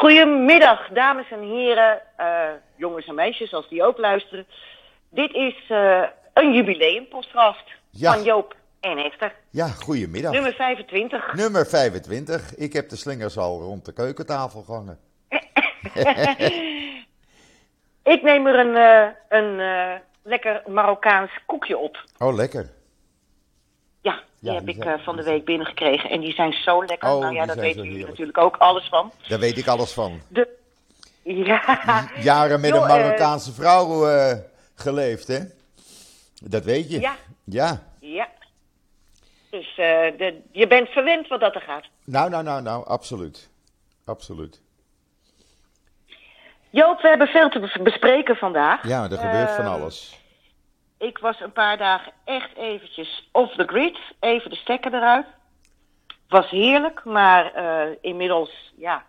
Goedemiddag, dames en heren, uh, jongens en meisjes, als die ook luisteren. Dit is uh, een jubileumpodcast Ja. van Joop en Esther. Ja, goedemiddag. Nummer 25. Nummer 25. Ik heb de slingers al rond de keukentafel gehangen. Ik neem er een, eh, een eh, lekker Marokkaans koekje op. Oh, lekker. Die Ja, heb die ik zijn- eh, van de week binnengekregen. En die zijn zo lekker. Oh, nou ja, dat weten jullie natuurlijk ook alles van. Daar weet ik alles van. De... Ja, Jaren met een eh, Marokkaanse vrouw eh, geleefd, hè? Dat weet je. Ja. Ja. ja. Dus de, je bent verwend wat dat er gaat. Nou, nou, nou, nou, absoluut. Absoluut. Joop, we hebben veel te bes- bespreken vandaag. Ja, er gebeurt van alles. Ik was een paar dagen echt eventjes off the grid. Even de stekker eruit. Was heerlijk, maar eh, inmiddels ja,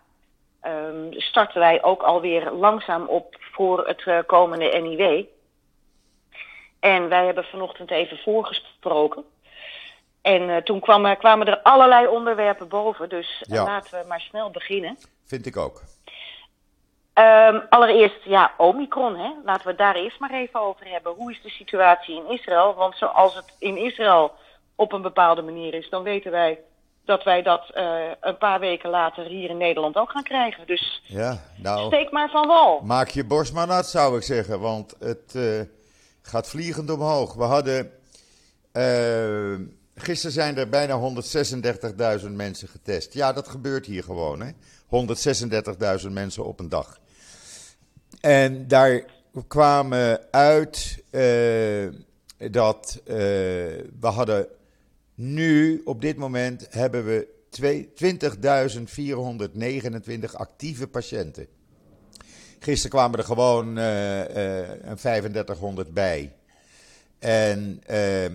ehm, starten wij ook alweer langzaam op voor het eh, komende NIW. En wij hebben vanochtend even voorgesproken. En eh, toen kwam, kwamen er allerlei onderwerpen boven, dus Ja. laten we maar snel beginnen. Vind ik ook. Ehm, allereerst, ja, Omicron, hè. Laten we het daar eerst maar even over hebben. Hoe is de situatie in Israël? Want zoals het in Israël op een bepaalde manier is, dan weten wij dat wij dat eh, een paar weken later hier in Nederland ook gaan krijgen. Dus Ja, nou, steek maar van wal. maak je borst maar nat, zou ik zeggen. Want het eh, gaat vliegend omhoog. We hadden... eh, gisteren zijn er bijna 136.000 mensen getest. Ja, dat gebeurt hier gewoon, hè. 136.000 mensen op een dag. En daar kwamen uit eh, dat eh, we hadden nu, op dit moment, hebben we twee- 20.429 actieve patiënten. Gisteren kwamen er gewoon eh, een 3500 bij. En eh,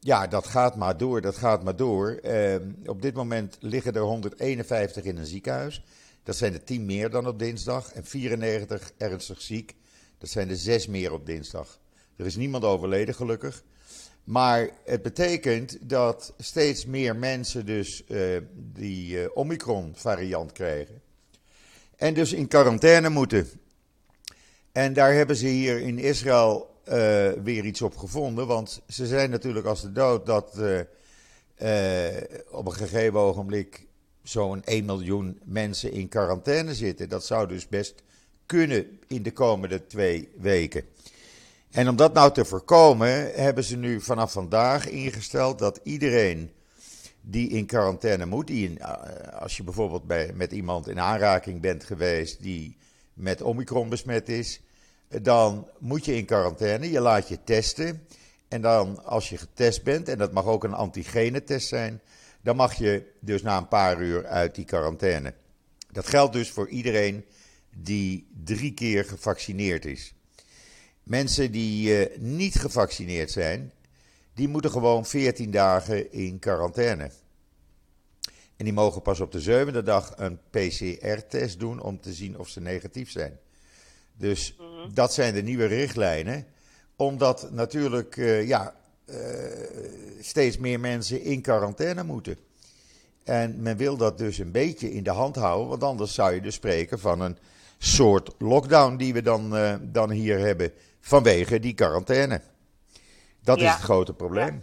ja, dat gaat maar door, dat gaat maar door. Eh, op dit moment liggen er 151 in een ziekenhuis. Dat zijn er 10 meer dan op dinsdag. En 94 ernstig ziek. Dat zijn er 6 meer op dinsdag. Er is niemand overleden, gelukkig. Maar het betekent dat steeds meer mensen dus eh, die eh, Omicron-variant krijgen. En dus in quarantaine moeten. En daar hebben ze hier in Israël eh, weer iets op gevonden. Want ze zijn natuurlijk als de dood dat op een gegeven ogenblik zo'n 1 miljoen mensen in quarantaine zitten. Dat zou dus best kunnen in de komende twee weken. En om dat nou te voorkomen, hebben ze nu vanaf vandaag ingesteld dat iedereen die in quarantaine moet, die in, eh, als je bijvoorbeeld bij, met iemand in aanraking bent geweest die met Omicron besmet is, eh, dan moet je in quarantaine, je laat je testen. En dan als je getest bent, en dat mag ook een antigenetest zijn, dan mag je dus na een paar uur uit die quarantaine. Dat geldt dus voor iedereen die drie keer gevaccineerd is. Mensen die eh, niet gevaccineerd zijn, die moeten gewoon 14 dagen in quarantaine. En die mogen pas op de zevende dag een PCR-test doen om te zien of ze negatief zijn. Dus dat zijn de nieuwe richtlijnen. Omdat natuurlijk eh, ja, steeds meer mensen in quarantaine moeten. En men wil dat dus een beetje in de hand houden, want anders zou je dus spreken van een soort lockdown die we dan, eh, dan hier hebben vanwege die quarantaine. Dat Ja. is het grote probleem.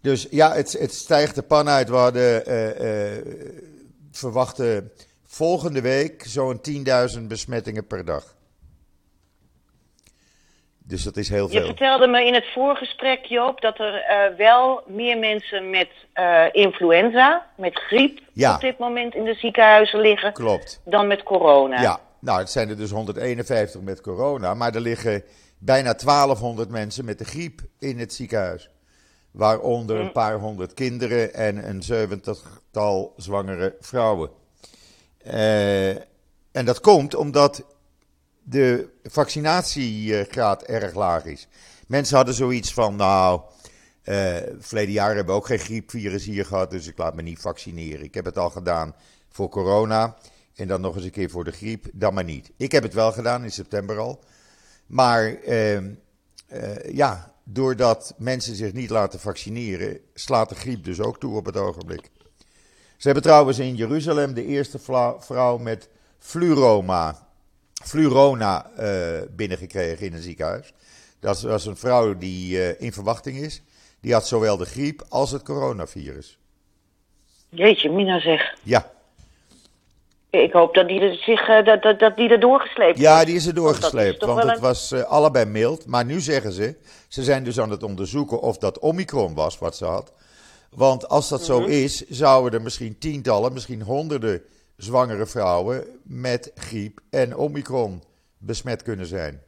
Dus ja, het, het stijgt de pan uit. We hadden eh, eh, verwachten volgende week zo'n 10.000 besmettingen per dag. Dus dat is heel Je veel. vertelde me in het voorgesprek, Joop, dat er eh, wel meer mensen met eh, influenza, met griep, Ja. op dit moment in de ziekenhuizen liggen Klopt. dan met corona. Ja, nou, het zijn er dus 151 met corona, maar er liggen bijna 1200 mensen met de griep in het ziekenhuis. Waaronder een paar honderd kinderen en een zeventigtal zwangere vrouwen. Eh, en dat komt omdat de vaccinatiegraad erg laag is. Mensen hadden zoiets van, nou, eh verleden jaar hebben we ook geen griepvirus hier gehad, dus ik laat me niet vaccineren. Ik heb het al gedaan voor corona en dan nog eens een keer voor de griep, dan maar niet. Ik heb het wel gedaan in september al. Maar ehm, eh, ja, doordat mensen zich niet laten vaccineren, slaat de griep dus ook toe op het ogenblik. Ze hebben trouwens in Jeruzalem de eerste vrouw met Fluroma, Flurona uh, binnengekregen in een ziekenhuis. Dat was een vrouw die uh, in verwachting is. Die had zowel de griep als het coronavirus. Jeetje, Mina zeg. Ja. Ik hoop dat die er, zich, uh, dat, dat, dat die er doorgesleept Ja, die is er doorgesleept. Want, want het was uh, allebei mild. Maar nu zeggen ze, ze zijn dus aan het onderzoeken of dat Omicron was wat ze had. Want als dat mm -hmm. zo is, zouden er misschien tientallen, misschien honderden zwangere vrouwen met griep en Omicron besmet kunnen zijn.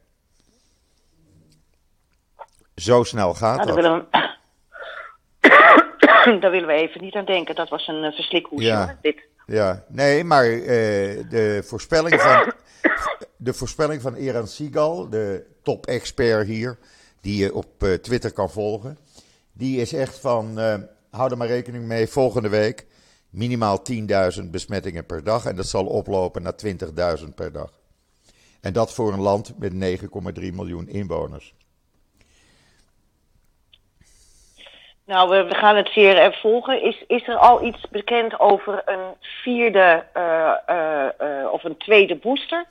Zo snel gaat nou, dat. Willen we... Daar willen we even niet aan denken. Dat was een uh, verslikhoesje, ja. dit. Ja, nee, maar uh, de, voorspelling van, de voorspelling van Eran Sigal, de top-expert hier, die je op uh, Twitter kan volgen, die is echt van, uh, hou er maar rekening mee, volgende week minimaal 10.000 besmettingen per dag en dat zal oplopen naar 20.000 per dag. En dat voor een land met 9,3 miljoen inwoners. Nou, we, we, gaan het zeer uh, volgen. Is, is er al iets bekend over een vierde uh, uh, of een tweede booster?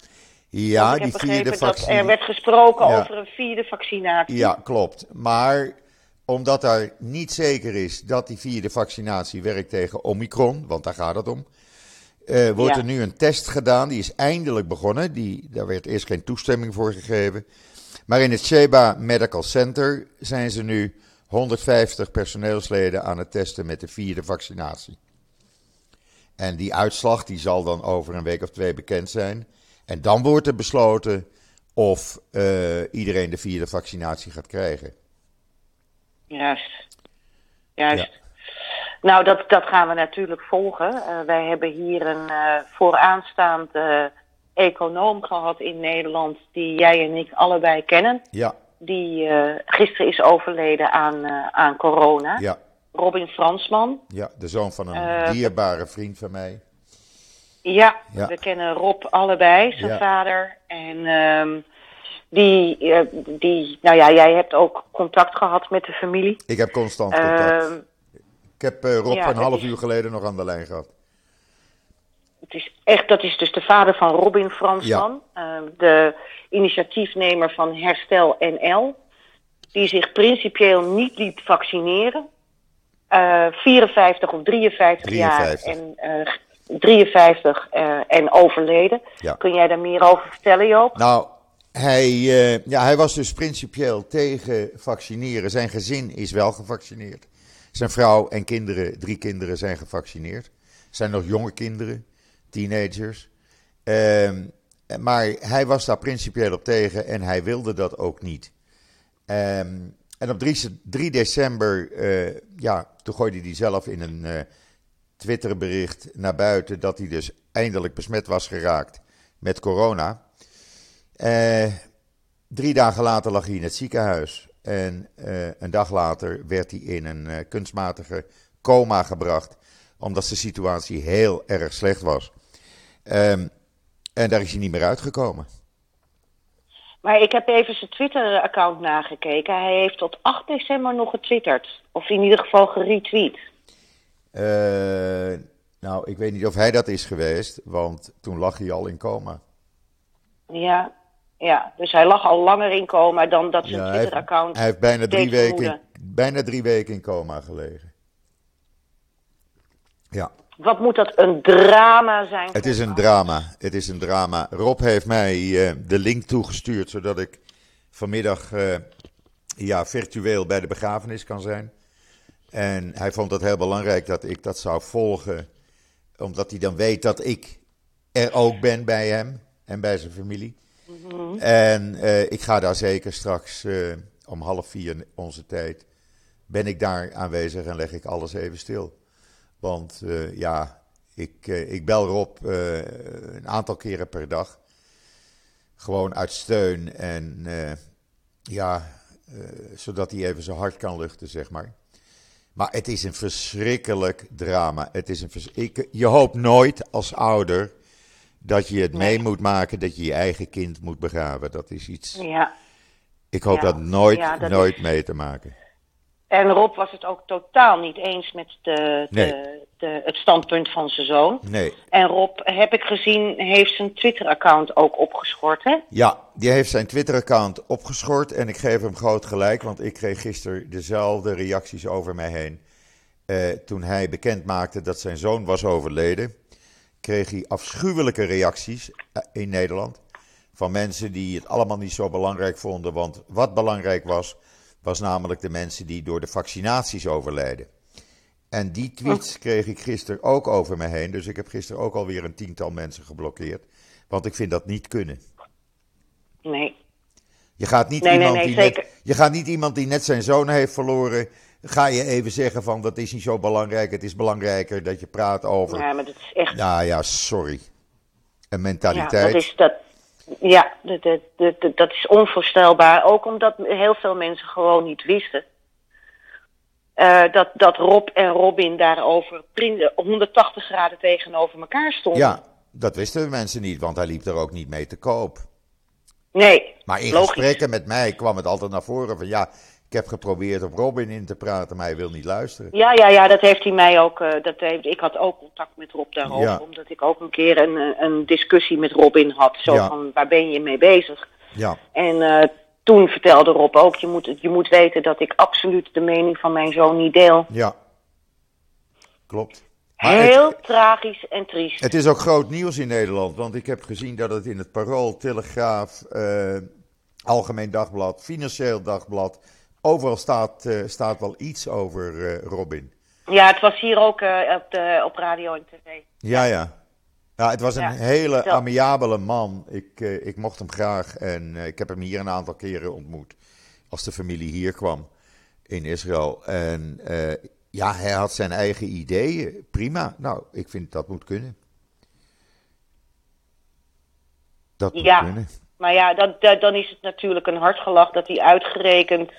Ja, die vierde vaccinatie. Er werd gesproken ja. over een vierde vaccinatie. Ja, klopt. Maar omdat daar niet zeker is dat die vierde vaccinatie werkt tegen Omicron, want daar gaat het om, wordt Ja. er nu een test gedaan. Die is eindelijk begonnen. Die, daar werd eerst geen toestemming voor gegeven. Maar in het Sheba Medical Center zijn ze nu 150 personeelsleden aan het testen met de vierde vaccinatie. En die uitslag die zal dan over een week of twee bekend zijn. En dan wordt er besloten of eh, iedereen de vierde vaccinatie gaat krijgen. Juist. Juist. Nou, dat, dat gaan we natuurlijk volgen. Uh, wij hebben hier een uh, vooraanstaand uh, econoom gehad in Nederland, die jij en ik allebei kennen. Ja, Die gisteren is overleden aan, aan corona. ja, Robin Fransman. ja. De zoon van een Eh, dierbare vriend van mij. Ja, Ja. we kennen Rob allebei, zijn Ja. vader. En ehm, die, eh, die, nou ja, jij hebt ook contact gehad met de familie. Ik heb constant contact. Ehm, ik heb eh, Rob ja, een half is- uur geleden nog aan de lijn gehad. Het is echt, dat is dus de vader van Robin Fransman, eh, de initiatiefnemer van Herstel NL, die zich principieel niet liet vaccineren. Eh 54 of 53, 53. jaar en eh, 53 eh, en overleden. Ja. Kun jij daar meer over vertellen, Joop? Nou, hij, eh, ja, hij was dus principieel tegen vaccineren. Zijn gezin is wel gevaccineerd. Zijn vrouw en kinderen, drie kinderen, zijn gevaccineerd. zijn nog jonge kinderen, teenagers. Ehm, maar hij was daar principieel op tegen en hij wilde dat ook niet. Ehm, en op 3, se- 3 december, eh, ja, toen gooide hij zelf in een eh, Twitterbericht naar buiten dat hij dus eindelijk besmet was geraakt met corona. Eh, drie dagen later lag hij in het ziekenhuis. En eh, een dag later werd hij in een eh, kunstmatige coma gebracht. Omdat zijn situatie heel erg slecht was. Ehm, en daar is hij niet meer uitgekomen. Maar ik heb even zijn Twitter-account nagekeken. Hij heeft tot 8 december nog getwitterd. Of in ieder geval geretweet. Nou, ik weet niet of hij dat is geweest. Want toen lag hij al in coma. Ja, ja, dus hij lag al langer in coma dan dat zijn Ja, Twitter-account hij heeft bijna drie, weken, vermoeden. bijna drie weken in coma gelegen. Ja. Wat moet dat een drama zijn? Het is een drama. Het is een drama. Rob heeft mij eh, de link toegestuurd zodat ik vanmiddag eh, ja, virtueel bij de begrafenis kan zijn. En hij vond het heel belangrijk dat ik dat zou volgen, omdat hij dan weet dat ik er ook ben bij hem en bij zijn familie. En eh, ik ga daar zeker straks eh, om half vier onze tijd, ben ik daar aanwezig en leg ik alles even stil. Want eh, ja, ik, ik bel Rob een aantal keren per dag. Gewoon uit steun en ja, zodat hij even zijn hart kan luchten, zeg maar. Maar het is een verschrikkelijk drama. Het is een je hoopt nooit als ouder dat je het mee moet maken dat je je eigen kind moet begraven. Dat is iets. Ja, Ik hoop dat nooit, dat nooit is- mee te maken. En Rob was het ook totaal niet eens met de, Nee. de, de, het standpunt van zijn zoon. Nee. En Rob, heb ik gezien, heeft zijn Twitter-account ook opgeschort, hè? Ja, die heeft zijn Twitter-account opgeschort en ik geef hem groot gelijk, want ik kreeg gisteren dezelfde reacties over mij heen. Eh, toen hij bekend maakte dat zijn zoon was overleden, kreeg hij afschuwelijke reacties eh, in Nederland. Van mensen die het allemaal niet zo belangrijk vonden, want wat belangrijk was, was namelijk de mensen die door de vaccinaties overlijden. En die tweets kreeg ik gisteren ook over me heen, dus ik heb gisteren ook alweer een tiental mensen geblokkeerd, want ik vind dat niet kunnen. Nee. Je gaat, niet Nee, iemand nee, die net, je gaat niet iemand die net zijn zoon heeft verloren. Ga je even zeggen van dat is niet zo belangrijk. Het is belangrijker dat je praat over. Ja, maar dat is echt... Nou ja, sorry. Een Ja, mentaliteit. dat is dat. Ja, dat, dat, dat, dat- dat is onvoorstelbaar. Ook omdat heel veel mensen gewoon niet wisten. eh, dat, dat Rob en Robin daarover prin- 180 graden tegenover elkaar stonden. Ja, dat wisten de mensen niet, want hij liep er ook niet mee te koop. Nee, Maar in logisch. gesprekken met mij kwam het altijd naar voren van ja, heb geprobeerd op Robin in te praten, maar hij wil niet luisteren. Ja, ja, ja, dat heeft hij mij ook. eh, dat heeft, ik had ook contact met Rob daarover. Ja. Omdat ik ook een keer een, eh, een discussie met Robin had. Zo Ja. van, waar ben je mee bezig? Ja, En eh, toen vertelde Rob ook, je moet, je moet weten dat ik absoluut de mening van mijn zoon niet deel. ja. Klopt. Maar het- Heel tragisch en triest. Het is ook groot nieuws in Nederland, want ik heb gezien dat het in het Parool, Telegraaf, Algemeen Dagblad, Financieel Dagblad, overal staat, eh, staat wel iets over eh, Robin. Ja, het was hier ook eh, op, de, op radio en tv. Ja, ja. Ja, het was een Ja, hele amiabele man. Ik, ik mocht hem graag en ik heb hem hier een aantal keren ontmoet. Als de familie hier kwam in Israël. En ja, hij had zijn eigen ideeën. Prima. Nou, ik vind dat moet kunnen. Dat moet Ja. kunnen. Maar ja, dat, dat- dan is het natuurlijk een hard gelach dat hij uitgerekend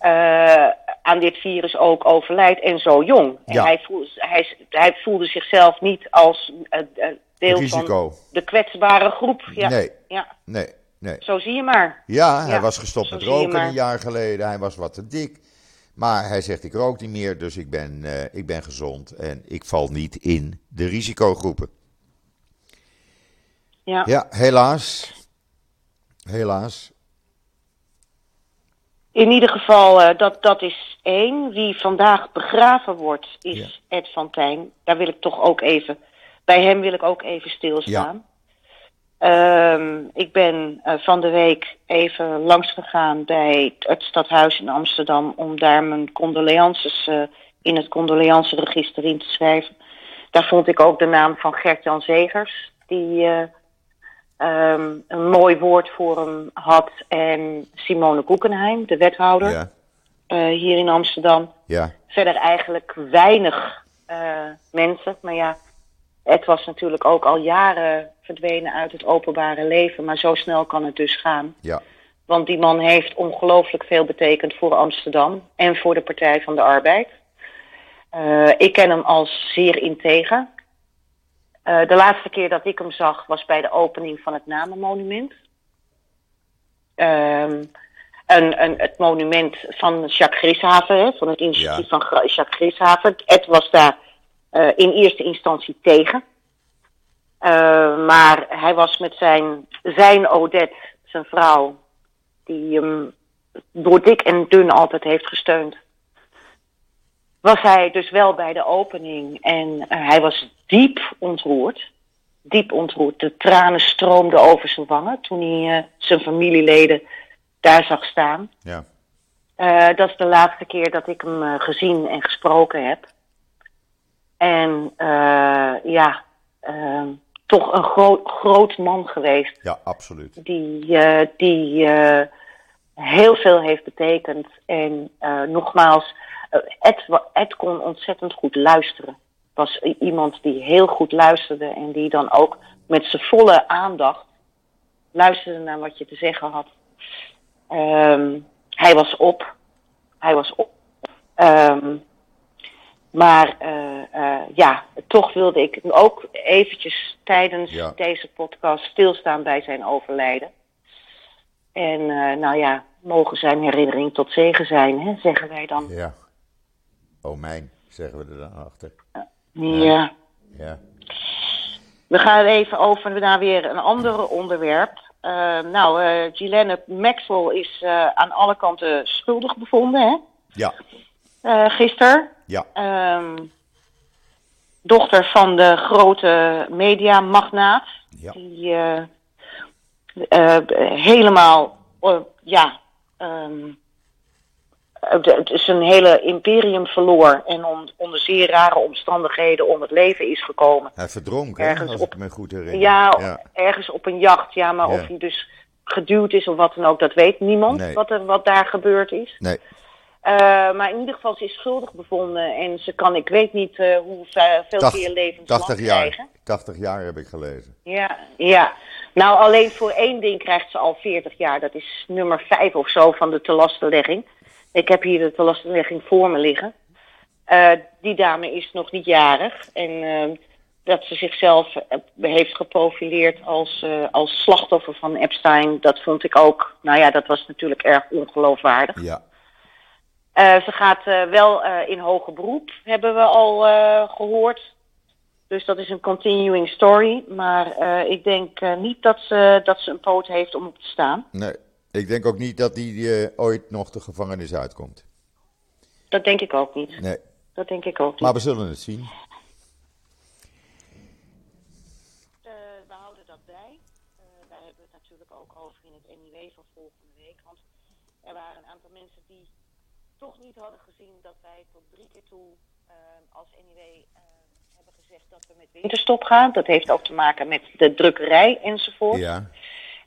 eh, aan dit virus ook overlijdt en zo jong. En Ja. hij, voelde, hij, hij voelde zichzelf niet als eh, deel Risico. van de kwetsbare groep. Ja, Nee. ja, Nee, nee. zo zie je maar. Ja, hij Ja, was gestopt zo met roken een jaar geleden. Hij was wat te dik. Maar hij zegt, ik rook niet meer, dus ik ben, ik ben gezond. En ik val niet in de risicogroepen. Ja. Ja, helaas. Helaas. In ieder geval, eh, dat, dat is één. Wie vandaag begraven wordt, is Ed van Tijn. Daar wil ik toch ook even, bij hem wil ik ook even stilstaan. Ehm, ik ben eh, van de week even langs gegaan bij het stadhuis in Amsterdam om daar mijn condolences eh, in het condolenceregister in te schrijven. Daar vond ik ook de naam van Gert-Jan Zegers, die eh, ehm, een mooi woord voor hem had. En Simone Koekenheim, de wethouder Ja, eh, hier in Amsterdam. ja, Verder eigenlijk weinig eh, mensen. Maar ja, het was natuurlijk ook al jaren verdwenen uit het openbare leven. Maar zo snel kan het dus gaan. ja. Want die man heeft ongelooflijk veel betekend voor Amsterdam en voor de Partij van de Arbeid. Eh, ik ken hem als zeer integer. Eh, de laatste keer dat ik hem zag was bij de opening van het Namenmonument. Ehm, een, het monument van Jacques Grishaven, hè, van het initiatief Ja. van Jacques Grishaven. Ed was daar eh, in eerste instantie tegen. Eh, maar hij was met zijn, zijn Odette, zijn vrouw, die hem door dik en dun altijd heeft gesteund. Was hij dus wel bij de opening en eh, hij was diep ontroerd. Diep ontroerd. De tranen stroomden over zijn wangen toen hij eh, zijn familieleden daar zag staan. ja. Eh, dat is de laatste keer dat ik hem gezien en gesproken heb. En ja, eh, toch een gro- groot man geweest Ja, absoluut. die, die heel veel heeft betekend. En nogmaals, Ed, wa- Ed kon ontzettend goed luisteren. Was iemand die heel goed luisterde en die dan ook met zijn volle aandacht luisterde naar wat je te zeggen had. Ehm, hij was op. Hij was op. Ehm, maar eh, eh, ja, toch wilde ik ook eventjes tijdens Ja. deze podcast stilstaan bij zijn overlijden. En eh, nou ja, mogen zijn herinnering tot zegen zijn, hè, zeggen wij dan. Ja, Oh mijn, zeggen we er dan achter. Ja. Ja. We gaan even over naar weer een ander onderwerp. Uh, nou, uh, Ghislaine Maxwell is uh, aan alle kanten schuldig bevonden, hè? Ja. gisteren. Ja. Um, dochter van de grote mediamagnaat. Ja. Die helemaal, ja, um, het is een hele imperium verloor en on, onder zeer rare omstandigheden om het leven is gekomen. Hij verdronk, hè, Ergens als op- ik me goed herinner. Ja, ergens op een jacht. Ja, maar Ja. of hij dus geduwd is of wat dan ook, dat weet niemand. Nee. Wat, er, wat daar gebeurd is. Nee, Eh, maar in ieder geval, ze is schuldig bevonden. En ze kan, ik weet niet eh hoeveel Tach- keer levenslang 80 jaar. krijgen. 80 jaar heb ik gelezen. Ja, ja. Nou, alleen voor één ding krijgt ze al 40 jaar. Dat is nummer 5 of zo van de telastenlegging. Ik heb hier de telastenlegging voor me liggen. Eh, die dame is nog niet jarig. En eh, dat ze zichzelf eh, heeft geprofileerd als, eh, als slachtoffer van Epstein, dat vond ik ook. Nou ja, dat was natuurlijk erg ongeloofwaardig. Ja, ze gaat wel in hoger beroep, hebben we al eh, gehoord. Dus dat is een continuing story. Maar ik denk niet dat ze, dat ze een poot heeft om op te staan. nee. Ik denk ook niet dat hij eh, ooit nog de gevangenis uitkomt. Dat denk ik ook niet. Nee, Dat denk ik ook niet. maar we zullen het zien. Eh, we houden dat bij. Eh, daar hebben we het natuurlijk ook over in het NIW van volgende week. Want er waren een aantal mensen die toch niet hadden gezien dat wij tot drie keer toe als NIW eh, hebben gezegd dat we met winterstop gaan. Dat heeft ook te maken met de drukkerij enzovoort. Ja,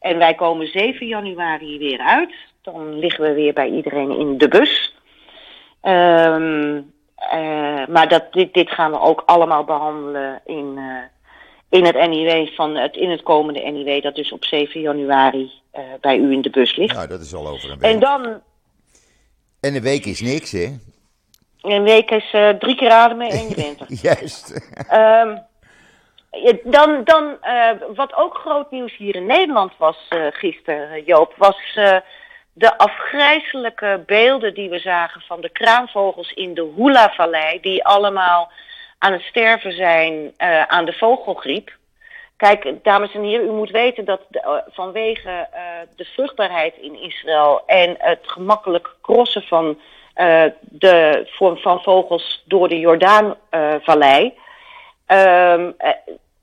En wij komen 7 januari weer uit. Dan liggen we weer bij iedereen in de bus. Ehm, eh, maar dat, dit, dit gaan we ook allemaal behandelen in, eh, in het NIW van het, in het komende NIW, dat dus op 7 januari eh, bij u in de bus ligt. nou, dat is al over een week. En dan, En een week is niks, hè? een week is drie keer ademen en je bent er. Juist. Ehm, ja, dan, dan eh, wat ook groot nieuws hier in Nederland was eh gisteren, Joop, was eh, de afgrijzelijke beelden die we zagen van de kraanvogels in de Hula-vallei, die allemaal aan het sterven zijn aan de vogelgriep. Kijk, dames en heren, u moet weten dat vanwege de vruchtbaarheid in Israël en het gemakkelijk crossen van de vorm van vogels door de Jordaanvallei, eh,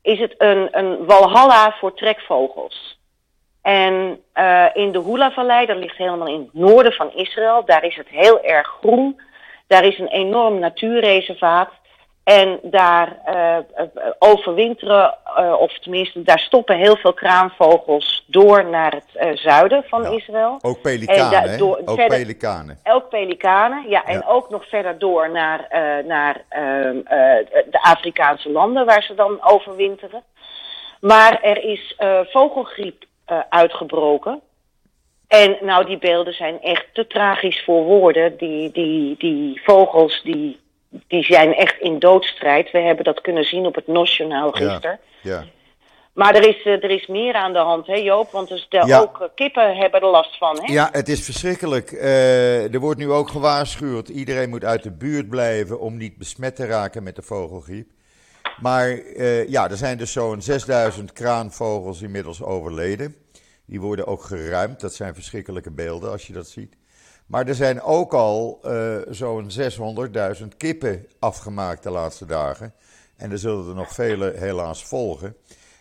is het een, een walhalla voor trekvogels. En eh, in de Hula-vallei, dat ligt helemaal in het noorden van Israël, daar is het heel erg groen. Daar is een enorm natuurreservaat. En daar eh, overwinteren, eh, of tenminste, daar stoppen heel veel kraanvogels door naar het eh, zuiden van Ja. Israël. Ook En pelikanen, door- Ook verder- pelikanen. Ook pelikanen, ja, en Ja. ook nog verder door naar, naar ehm, eh, de Afrikaanse landen waar ze dan overwinteren. Maar er is vogelgriep uitgebroken. En nou, die beelden zijn echt te tragisch voor woorden. Die, die, die vogels die, die zijn echt in doodstrijd. We hebben dat kunnen zien op het NOS-journaal gisteren. Ja. Maar er is, eh, er is meer aan de hand, hè Joop? Want dus de, Ja. ook eh, kippen hebben er last van, hè? ja, het is verschrikkelijk. Eh, er wordt nu ook gewaarschuwd. Iedereen moet uit de buurt blijven om niet besmet te raken met de vogelgriep. Maar ja, er zijn dus zo'n 6000 kraanvogels inmiddels overleden. Die worden ook geruimd. Dat zijn verschrikkelijke beelden als je dat ziet. Maar er zijn ook al eh, zo'n 600.000 kippen afgemaakt de laatste dagen. En er zullen er nog vele helaas volgen.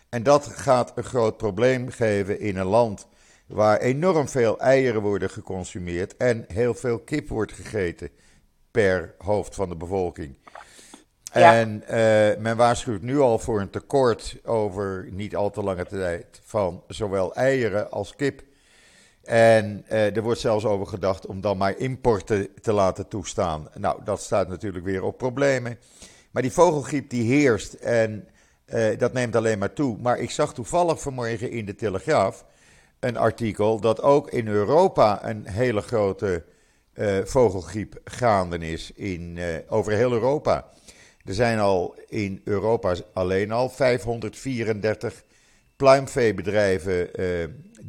En dat gaat een groot probleem geven in een land waar enorm veel eieren worden geconsumeerd en heel veel kip wordt gegeten per hoofd van de bevolking. Ja. En eh, men waarschuwt nu al voor een tekort over niet al te lange tijd van zowel eieren als kip. En eh, er wordt zelfs over gedacht om dan maar importen te laten toestaan. Nou, dat staat natuurlijk weer op problemen. Maar die vogelgriep die heerst en eh, dat neemt alleen maar toe. Maar ik zag toevallig vanmorgen in de Telegraaf een artikel dat ook in Europa een hele grote eh, vogelgriep gaande is in, eh, over heel Europa. Er zijn al in Europa alleen al 534 pluimveebedrijven eh,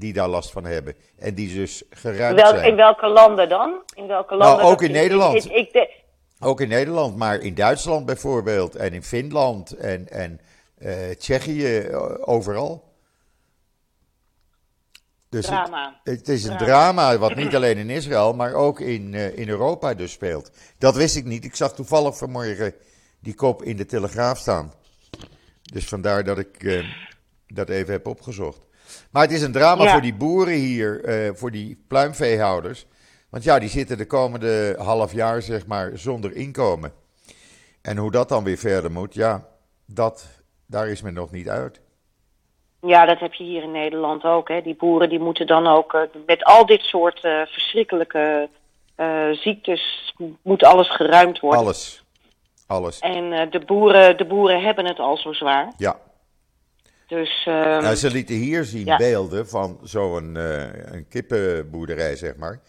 die daar last van hebben. En die dus geruimd Welk, zijn. in welke landen dan? In welke landen? Nou, ook in Nederland. Ik, de- Ook in Nederland, maar in Duitsland bijvoorbeeld en in Finland en, en Tsjechië, overal. Dus drama. Het, het is een drama. wat niet alleen in Israël, maar ook in, in Europa dus speelt. Dat wist ik niet. Ik zag toevallig vanmorgen die kop in de Telegraaf staan. Dus vandaar dat ik dat even heb opgezocht. Maar het is een drama voor die boeren hier, uh, voor die pluimveehouders. Want ja, die zitten de komende half jaar, zeg maar, zonder inkomen. En hoe dat dan weer verder moet, ja, dat, daar is men nog niet uit. Ja, dat heb je hier in Nederland ook. Hè. Die boeren die moeten dan ook uh, met al dit soort uh, verschrikkelijke ziektes, moet alles geruimd worden. Alles, alles. En de, boeren, de boeren hebben het al zo zwaar. Ja, dus, uh, ze lieten hier zien beelden van zo'n uh, een kippenboerderij, zeg maar.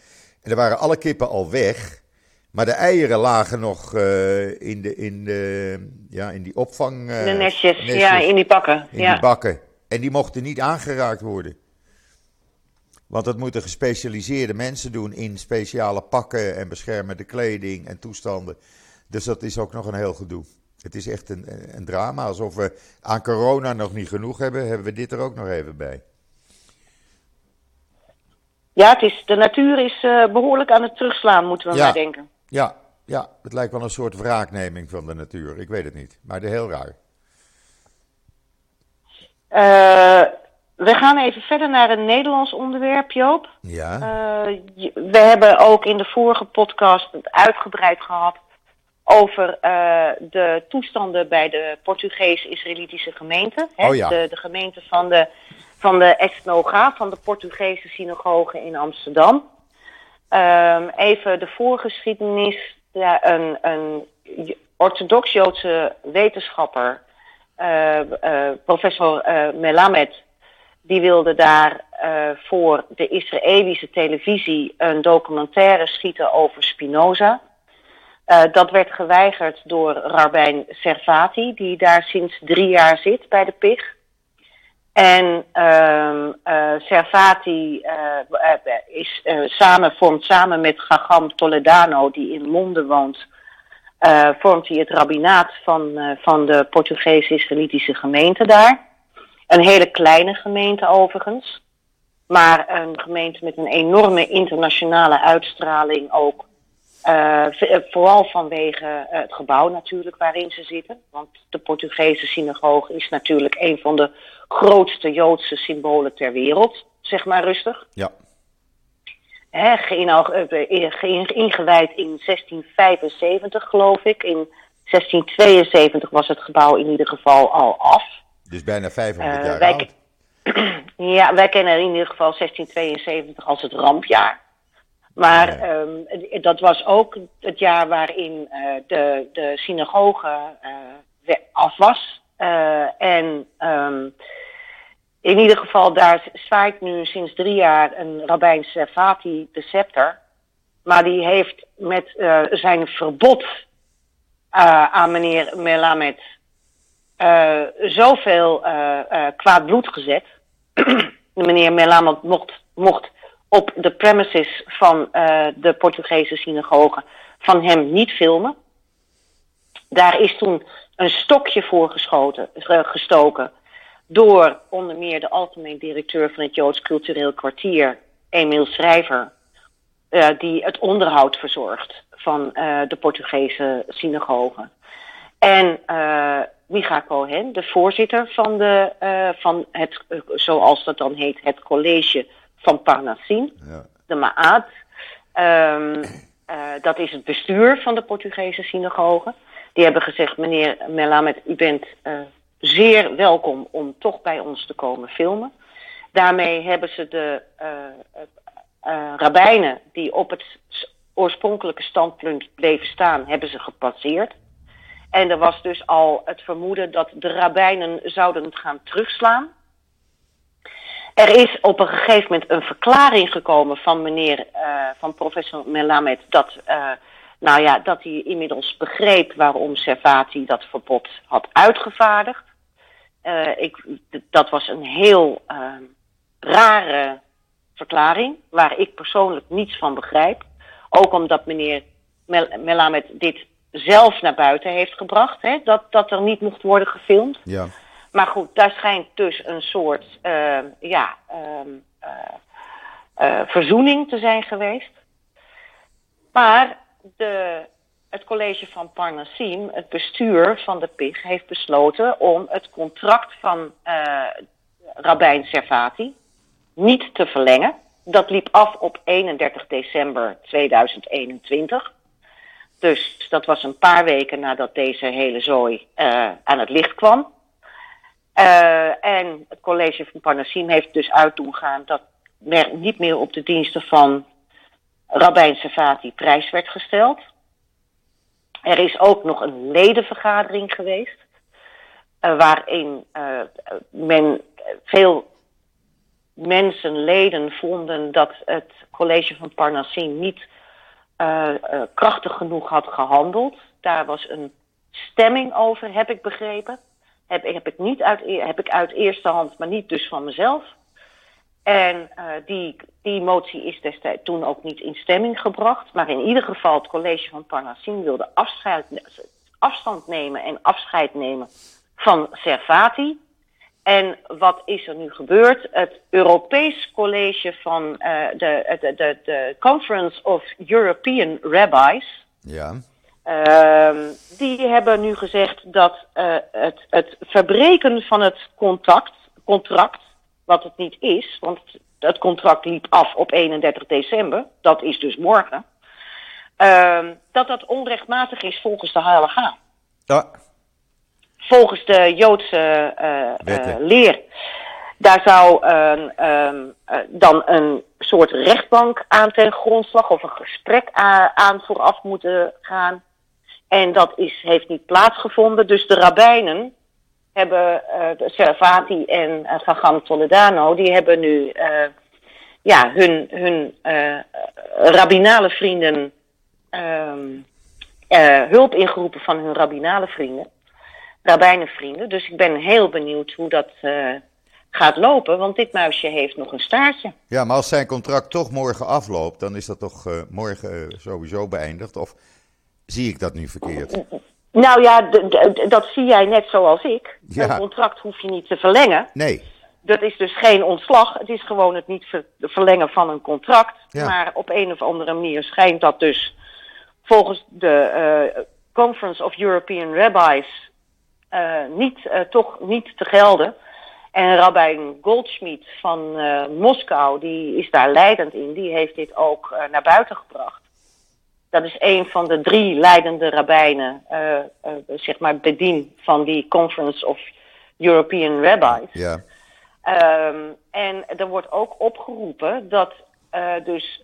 En er waren alle kippen al weg. Maar de eieren lagen nog uh, in, de, in, de, ja, in die opvang. de nestjes, ja, in die bakken. In die bakken. En die mochten niet aangeraakt worden. Want dat moeten gespecialiseerde mensen doen in speciale pakken en beschermende kleding en toestanden. Dus dat is ook nog een heel gedoe. Het is echt een, een drama. Alsof we aan corona nog niet genoeg hebben, hebben we dit er ook nog even bij. Ja, het is, de natuur is uh, behoorlijk aan het terugslaan, moeten we maar denken. Ja, ja, het lijkt wel een soort wraakneming van de natuur. Ik weet het niet, maar de heel raar. Uh, we gaan even verder naar een Nederlands onderwerp, Joop. Ja. Uh, we hebben ook in de vorige podcast het uitgebreid gehad over uh, de toestanden bij de Portugees-Israëlitische gemeente. Hè? Oh ja. de, de gemeente van de, van de Esnoga, van de Portugese synagoge in Amsterdam. Um, even de voorgeschiedenis. Ja, een, een orthodox-Joodse wetenschapper, uh, uh, professor Melamed, die wilde daar voor de Israëlische televisie een documentaire schieten over Spinoza. Uh, dat werd geweigerd door Rabijn Servati, die daar sinds drie jaar zit bij de PIG. En uh, uh, Servati uh, is, samen, vormt samen met Gagam Toledano, die in Londen woont, vormt hij het rabbinaat van, van de Portugees-Israëlitische gemeente daar. Een hele kleine gemeente overigens, maar een gemeente met een enorme internationale uitstraling ook. Uh, vooral vanwege het gebouw natuurlijk waarin ze zitten. Want de Portugese synagoge is natuurlijk een van de grootste Joodse symbolen ter wereld. Zeg maar rustig. Ja. He, ingewijd in 1675 geloof ik. In 1672 was het gebouw in ieder geval al af. Dus bijna 500 uh, jaar wij, oud. Ja, wij kennen in ieder geval 1672 als het rampjaar. Maar um, dat was ook het jaar waarin uh, de, de synagoge uh, af was. Uh, en um, in ieder geval, daar zwaait nu sinds drie jaar een rabbijn Servati de scepter. Maar die heeft met zijn verbod aan meneer Melamed zoveel kwaad bloed gezet. meneer Melamed mocht, mocht op de premises van uh, de Portugese synagoge van hem niet filmen. Daar is toen een stokje voor geschoten, gestoken door onder meer de algemeen directeur van het Joods Cultureel Kwartier, Emiel Schrijver, uh, die het onderhoud verzorgt van de Portugese synagoge. En uh, Micha Cohen, de voorzitter van, de, van het, zoals dat dan heet, het college van Parnassin, ja. de Maat. Um, uh, dat is het bestuur van de Portugese synagoge. Die hebben gezegd, meneer Melamed, u bent uh, zeer welkom om toch bij ons te komen filmen. Daarmee hebben ze de uh, rabbijnen die op het oorspronkelijke standpunt bleven staan, hebben ze gepasseerd. En er was dus al het vermoeden dat de rabbijnen zouden gaan terugslaan. Er is op een gegeven moment een verklaring gekomen van meneer, uh, van professor Melamed, dat, uh, nou ja, dat hij inmiddels begreep waarom Servati dat verbod had uitgevaardigd. Uh, ik, dat was een heel rare verklaring, waar ik persoonlijk niets van begrijp. Ook omdat meneer Mel Melamed dit zelf naar buiten heeft gebracht. Hè, dat, dat er niet mocht worden gefilmd. Ja. Maar goed, daar schijnt dus een soort uh, ja, uh, uh, verzoening te zijn geweest. Maar de, het college van Parnassim, het bestuur van de PIG, heeft besloten om het contract van Rabijn Servati niet te verlengen. Dat liep af op 31 december 2021. Dus dat was een paar weken nadat deze hele zooi aan het licht kwam. Uh, en het college van Parnassim heeft dus uit dat er niet meer op de diensten van Rabijn Safati prijs werd gesteld. Er is ook nog een ledenvergadering geweest, uh, waarin men veel mensen, leden, vonden dat het college van Parnassim niet krachtig genoeg had gehandeld. Daar was een stemming over, heb ik begrepen. Heb, heb, ik, niet uit, heb ik uit eerste hand, maar niet dus van mezelf. En uh, die, die motie is destijds toen ook niet in stemming gebracht. Maar in ieder geval, het college van Parnassim wilde afscheid, afstand nemen en afscheid nemen van Servati. En wat is er nu gebeurd? Het Europees College van uh, de, de, de, de Conference of European Rabbis. Ja. Uh, die hebben nu gezegd dat uh, het, het verbreken van het contract, contract, wat het niet is, want het contract liep af op 31 december, dat is dus morgen, ehm, dat dat onrechtmatig is volgens de HLH. Ja volgens de Joodse uh, uh, leer. Daar zou uh, dan een soort rechtbank aan ten grondslag of een gesprek aan vooraf moeten gaan. En dat is, heeft niet plaatsgevonden. Dus de rabbijnen hebben, de Servati en uh, Gagam Toledano, die hebben nu ja, hun, hun rabbinale vrienden ehm, hulp ingeroepen van hun rabbinale vrienden rabbijnenvrienden. Dus ik ben heel benieuwd hoe dat uh, gaat lopen, want dit muisje heeft nog een staartje. Ja, maar als zijn contract toch morgen afloopt, dan is dat toch uh, morgen uh, sowieso beëindigd? Of zie ik dat nu verkeerd? Nou ja, dat zie jij net zoals ik. Ja. Een contract hoef je niet te verlengen. Nee. Dat is dus geen ontslag. Het is gewoon het niet ver verlengen van een contract. Ja. Maar op een of andere manier schijnt dat dus volgens de Conference of European Rabbis uh, niet, uh, toch niet te gelden. En Rabijn Goldschmidt van uh, Moskou, die is daar leidend in, die heeft dit ook naar buiten gebracht. Dat is een van de drie leidende rabbijnen, zeg maar bedien van die Conference of European Rabbis. Ja. Um, en er wordt ook opgeroepen dat dus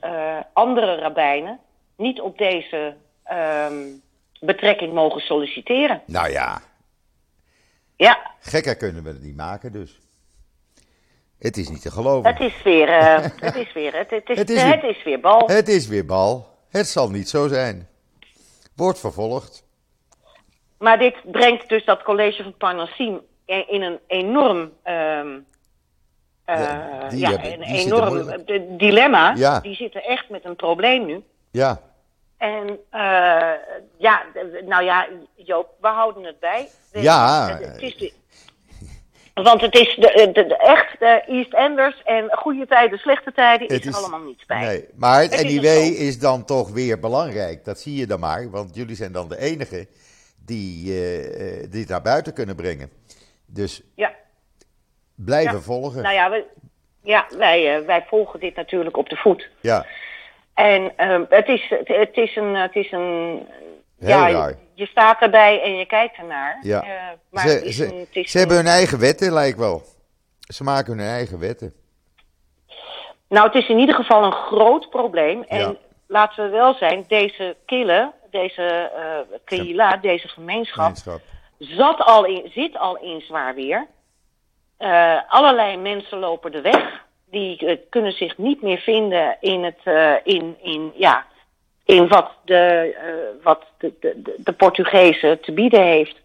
andere rabbijnen niet op deze um, betrekking mogen solliciteren. Nou ja, ja. Gekker kunnen we het niet maken, dus. Het is niet te geloven. Het is weer, het is weer, het, het, is, het, is weer, het is weer bal. Het is weer bal. Het zal niet zo zijn. Wordt vervolgd. Maar dit brengt dus dat college van Parnassim in een enorm, um, uh, ja, ja hebben, een enorm dilemma. Ja. Die zitten echt met een probleem nu. Ja. En uh, ja, nou ja, Joop, we houden het bij. Ja. Het is de, want het is de, de, de echt de East Enders en goede tijden, slechte tijden is, is allemaal niets bij. Nee, maar het, het NIW is, is, dan toch weer belangrijk. Dat zie je dan maar, want jullie zijn dan de enige die uh, dit naar buiten kunnen brengen. Dus ja. blijven ja. volgen. Nou ja, we, ja wij, uh, wij volgen dit natuurlijk op de voet. Ja. En uh, het, is, het, het, is een. Het is een Heel ja, raar. Je, staat erbij en je kijkt ernaar. Ja. Uh, maar ze, het is ze, een, het is ze hebben hun eigen wetten, lijkt wel. Ze maken hun eigen wetten. Nou, het is in ieder geval een groot probleem. En Ja. laten we wel zijn, deze kille, deze uh, kehila, deze gemeenschap, Gemeenschap. zat al in, zit al in zwaar weer. Uh, allerlei mensen lopen de weg. Die uh, kunnen zich niet meer vinden in, het, in, in, ja, in wat, de, uh, wat de, de, de Portugezen te bieden heeft.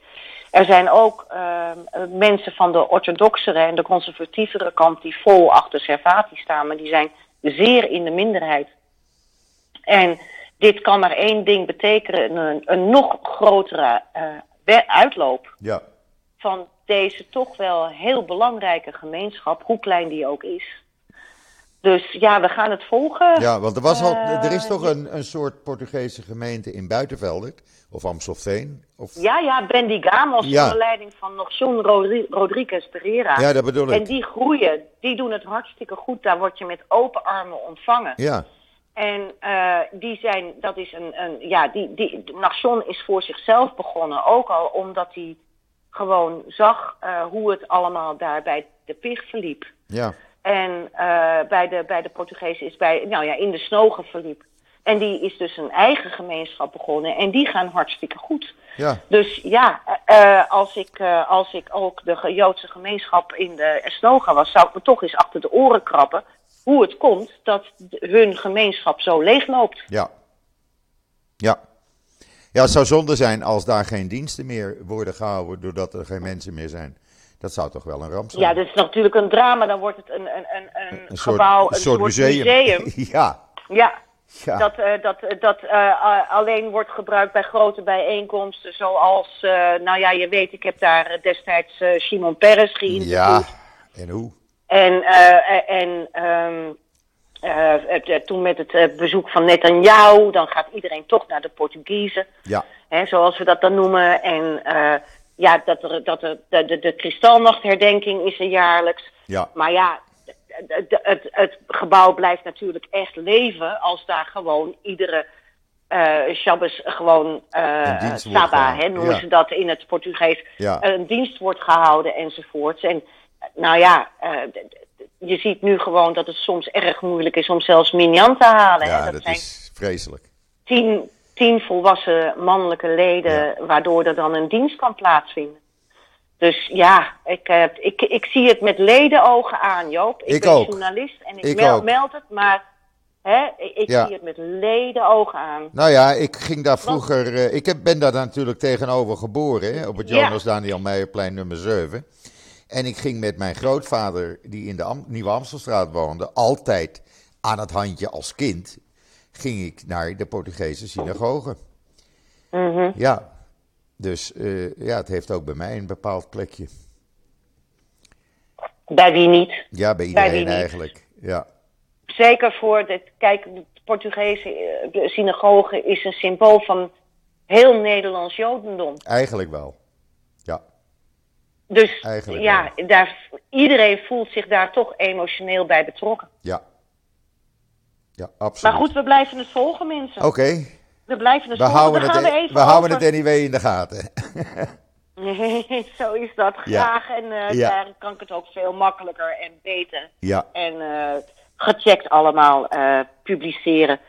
Er zijn ook uh, mensen van de orthodoxere en de conservatievere kant die vol achter Servati staan, maar die zijn zeer in de minderheid. En dit kan maar één ding betekenen: een, een nog grotere uh, uitloop ja. van deze toch wel heel belangrijke gemeenschap, hoe klein die ook is. Dus ja, we gaan het volgen. Ja, want er, was al, er is toch een, een soort Portugese gemeente in Buitenvelder, of Amstelveen? Of... Ja, ja, Bendigamos, ja. onder leiding van nog John Rodri Rodriguez Pereira. Ja, dat bedoel ik. En die groeien, die doen het hartstikke goed. Daar word je met open armen ontvangen. Ja. En uh, die zijn, dat is een, een ja, die, die, Nation is voor zichzelf begonnen. Ook al omdat hij gewoon zag uh, hoe het allemaal daar bij de pig verliep. Ja. En uh, bij, de, bij de Portugezen is bij, nou ja, in de snogen verliep. En die is dus een eigen gemeenschap begonnen. En die gaan hartstikke goed. Ja. Dus ja, uh, als, ik, uh, als ik ook de Joodse gemeenschap in de Esnoga was, zou ik me toch eens achter de oren krabben hoe het komt dat hun gemeenschap zo leegloopt. Ja. Ja. Ja, het zou zonde zijn als daar geen diensten meer worden gehouden doordat er geen mensen meer zijn. Dat zou toch wel een ramp zijn? Ja, dat is natuurlijk een drama. Dan wordt het een, een, een, een, een gebouw, een soort, museum. museum. ja. Ja. Ja. Dat, uh, dat, dat uh, alleen wordt gebruikt bij grote bijeenkomsten, zoals, uh, nou ja, je weet, ik heb daar destijds Simon Peres geïnterviewd. Ja, en hoe? En, en um, toen met het bezoek van Netanyahu, dan gaat iedereen toch naar de Portugezen, ja. hè, zoals we dat dan noemen. En ja, dat er, dat er, de, de, de kristalnachtherdenking is er jaarlijks. Ja. Maar ja, het, het, het, gebouw blijft natuurlijk echt leven als daar gewoon iedere uh, Shabbos gewoon uh, Saba, hè, noemen ja. ze dat in het Portugees, ja. een dienst wordt gehouden enzovoorts. En nou ja, uh, je ziet nu gewoon dat het soms erg moeilijk is om zelfs minyan te halen. Ja, hè. dat, zijn is vreselijk. Tien, tien volwassen mannelijke leden, ja. waardoor er dan een dienst kan plaatsvinden. Dus ja, ik, uh, ik, ik zie het met ledenogen aan, Joop. Ik, ik ben ook. journalist en ik, ik meld, het, maar hè, ik Ja. zie het met ledenogen aan. Nou ja, ik ging daar vroeger. eh, ik heb, ben daar natuurlijk tegenover geboren, hè, op het Ja. Jonas Daniel Meijerplein nummer 7. En ik ging met mijn grootvader, die in de Am- Nieuwe Amstelstraat woonde, altijd aan het handje als kind. Ging ik naar de Portugese synagoge. Mhm. Ja, dus eh, ja, het heeft ook bij mij een bepaald plekje. Bij wie niet? Ja, bij Bij iedereen wie eigenlijk. Ja, Zeker voor dit. Kijk, de Portugese eh, de synagoge is een symbool van heel Nederlands Jodendom. eigenlijk wel. Ja, Dus Eigenlijk ja, daar, iedereen voelt zich daar toch emotioneel bij betrokken. ja. Ja, Maar absoluut. goed, we blijven het volgen, mensen. Oké, We blijven het we volgen. houden Dan het, gaan we even we houden over- het anyway in de gaten. Nee, zo is dat Ja. graag. En eh, Ja. daar kan ik het ook veel makkelijker en beter Ja, en eh, gecheckt allemaal eh, publiceren.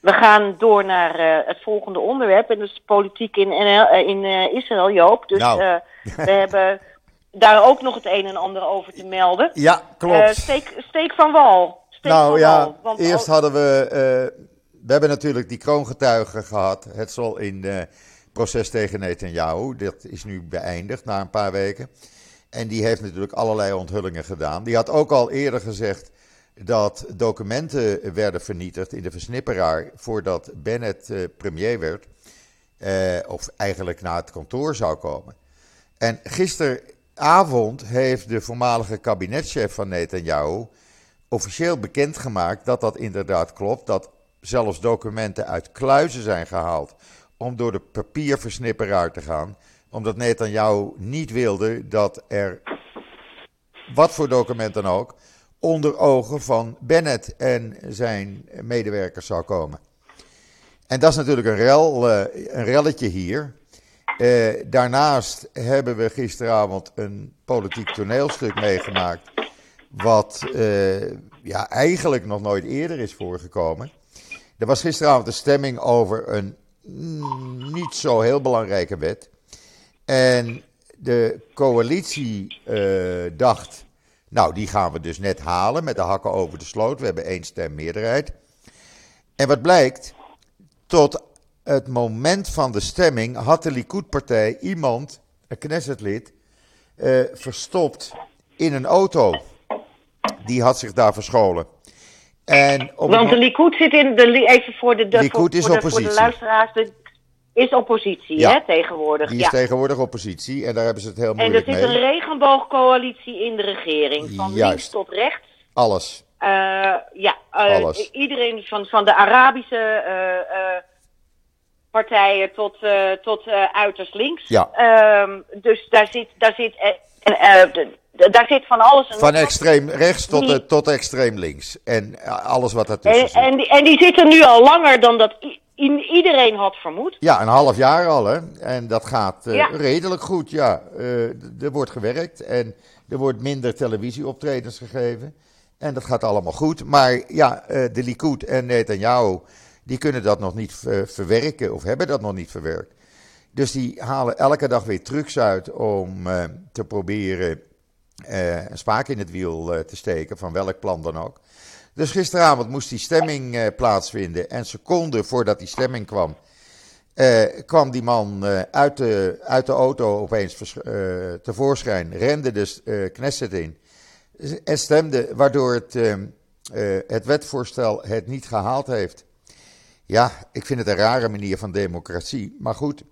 We gaan door naar het volgende onderwerp. En dat is politiek in, NL, in Israël, Joop. Dus Nou. we hebben daar ook nog het een en ander over te melden. ja klopt. Steek, steek van wal. Nou ja. Want eerst hadden we. eh, we hebben natuurlijk die kroongetuigen gehad. Het zal in het proces tegen Netanyahu. Dat is nu beëindigd na een paar weken. En die heeft natuurlijk allerlei onthullingen gedaan. Die had ook al eerder gezegd dat documenten werden vernietigd in de versnipperaar. voordat Bennett eh, premier werd. Eh, of eigenlijk naar het kantoor zou komen. En gisteravond heeft de voormalige kabinetchef van Netanyahu officieel bekendgemaakt dat dat inderdaad klopt. Dat zelfs documenten uit kluizen zijn gehaald om door de papierversnipperaar te gaan. Omdat Netanyahu niet wilde dat er, wat voor document dan ook, onder ogen van Bennett en zijn medewerkers zou komen. En dat is natuurlijk een, rel, eh, een relletje hier. Eh, daarnaast hebben we gisteravond een politiek toneelstuk meegemaakt. Wat eh, ja, eigenlijk nog nooit eerder is voorgekomen. Er was gisteravond een stemming over een niet zo heel belangrijke wet. En de coalitie eh, dacht, nou die gaan we dus net halen met de hakken over de sloot. We hebben één stem meerderheid. En wat blijkt, tot het moment van de stemming had de Likud-partij iemand, een Knessetlid, eh, verstopt in een auto. Die had zich daar verscholen. En op Want de Likud zit in de even voor de, de, Likud voor, is voor de, voor de oppositie. luisteraars de, is oppositie Ja. hè, tegenwoordig. die is ja. tegenwoordig oppositie en daar hebben ze het heel En er moeilijk zit mee. een regenboogcoalitie in de regering. Van Juist. links tot rechts. Alles. Eh, ja, eh, Alles. iedereen van, van de Arabische eh, partijen tot, tot uiterst links. Ja. Ehm, dus daar zit, daar, zit, en, daar zit van alles en Van extreem rechts tot, Die- eh, tot extreem links. En eh, alles wat daartussen En, zit. en, die, en die zitten nu al langer dan dat iedereen had vermoed. Ja, een half jaar al, hè. En dat gaat eh, Ja. redelijk goed, ja. Er wordt gewerkt en er wordt minder televisieoptredens gegeven. En dat gaat allemaal goed. Maar ja, de Likud en Netanyahu, die kunnen dat nog niet verwerken of hebben dat nog niet verwerkt. Dus die halen elke dag weer trucs uit om te proberen een spaak in het wiel eh, te steken, van welk plan dan ook. Dus gisteravond moest die stemming eh, plaatsvinden. En seconden voordat die stemming kwam, eh, kwam die man eh, uit, de, uit de auto opeens eh, tevoorschijn, rende de eh, Knesset in en stemde, waardoor het, eh, eh, het wetvoorstel het niet gehaald heeft. Ja, ik vind het een rare manier van democratie, maar goed,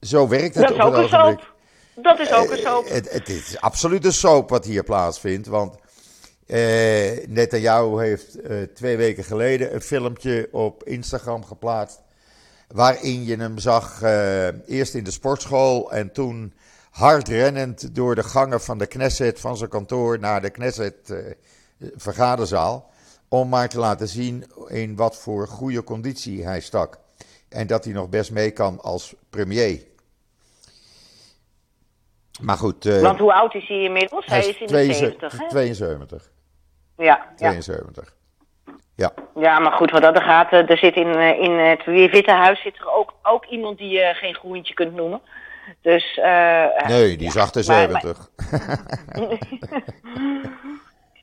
zo werkt het Dat op het ogenblik. Dat is ook een Eh, soap. Het, het is absoluut een soap wat hier plaatsvindt. Want eh Netanyahu heeft eh, twee weken geleden een filmpje op Instagram geplaatst. Waarin je hem zag eerst in de sportschool en toen hard rennend door de gangen van de Knesset, van zijn kantoor naar de Knesset eh, vergaderzaal. Om maar te laten zien in wat voor goede conditie hij stak. En dat hij nog best mee kan als premier. Maar goed, eh, Want hoe oud is hij inmiddels? Hij, hij is in de 72, 70, hè? 72. Ja, ja. 72. Ja. ja, maar goed, wat dat er gaat, eh, er zit in, eh, in het Witte Huis zit er ook, ook iemand die je geen groentje kunt noemen. Dus, Nee, die is ja, 78.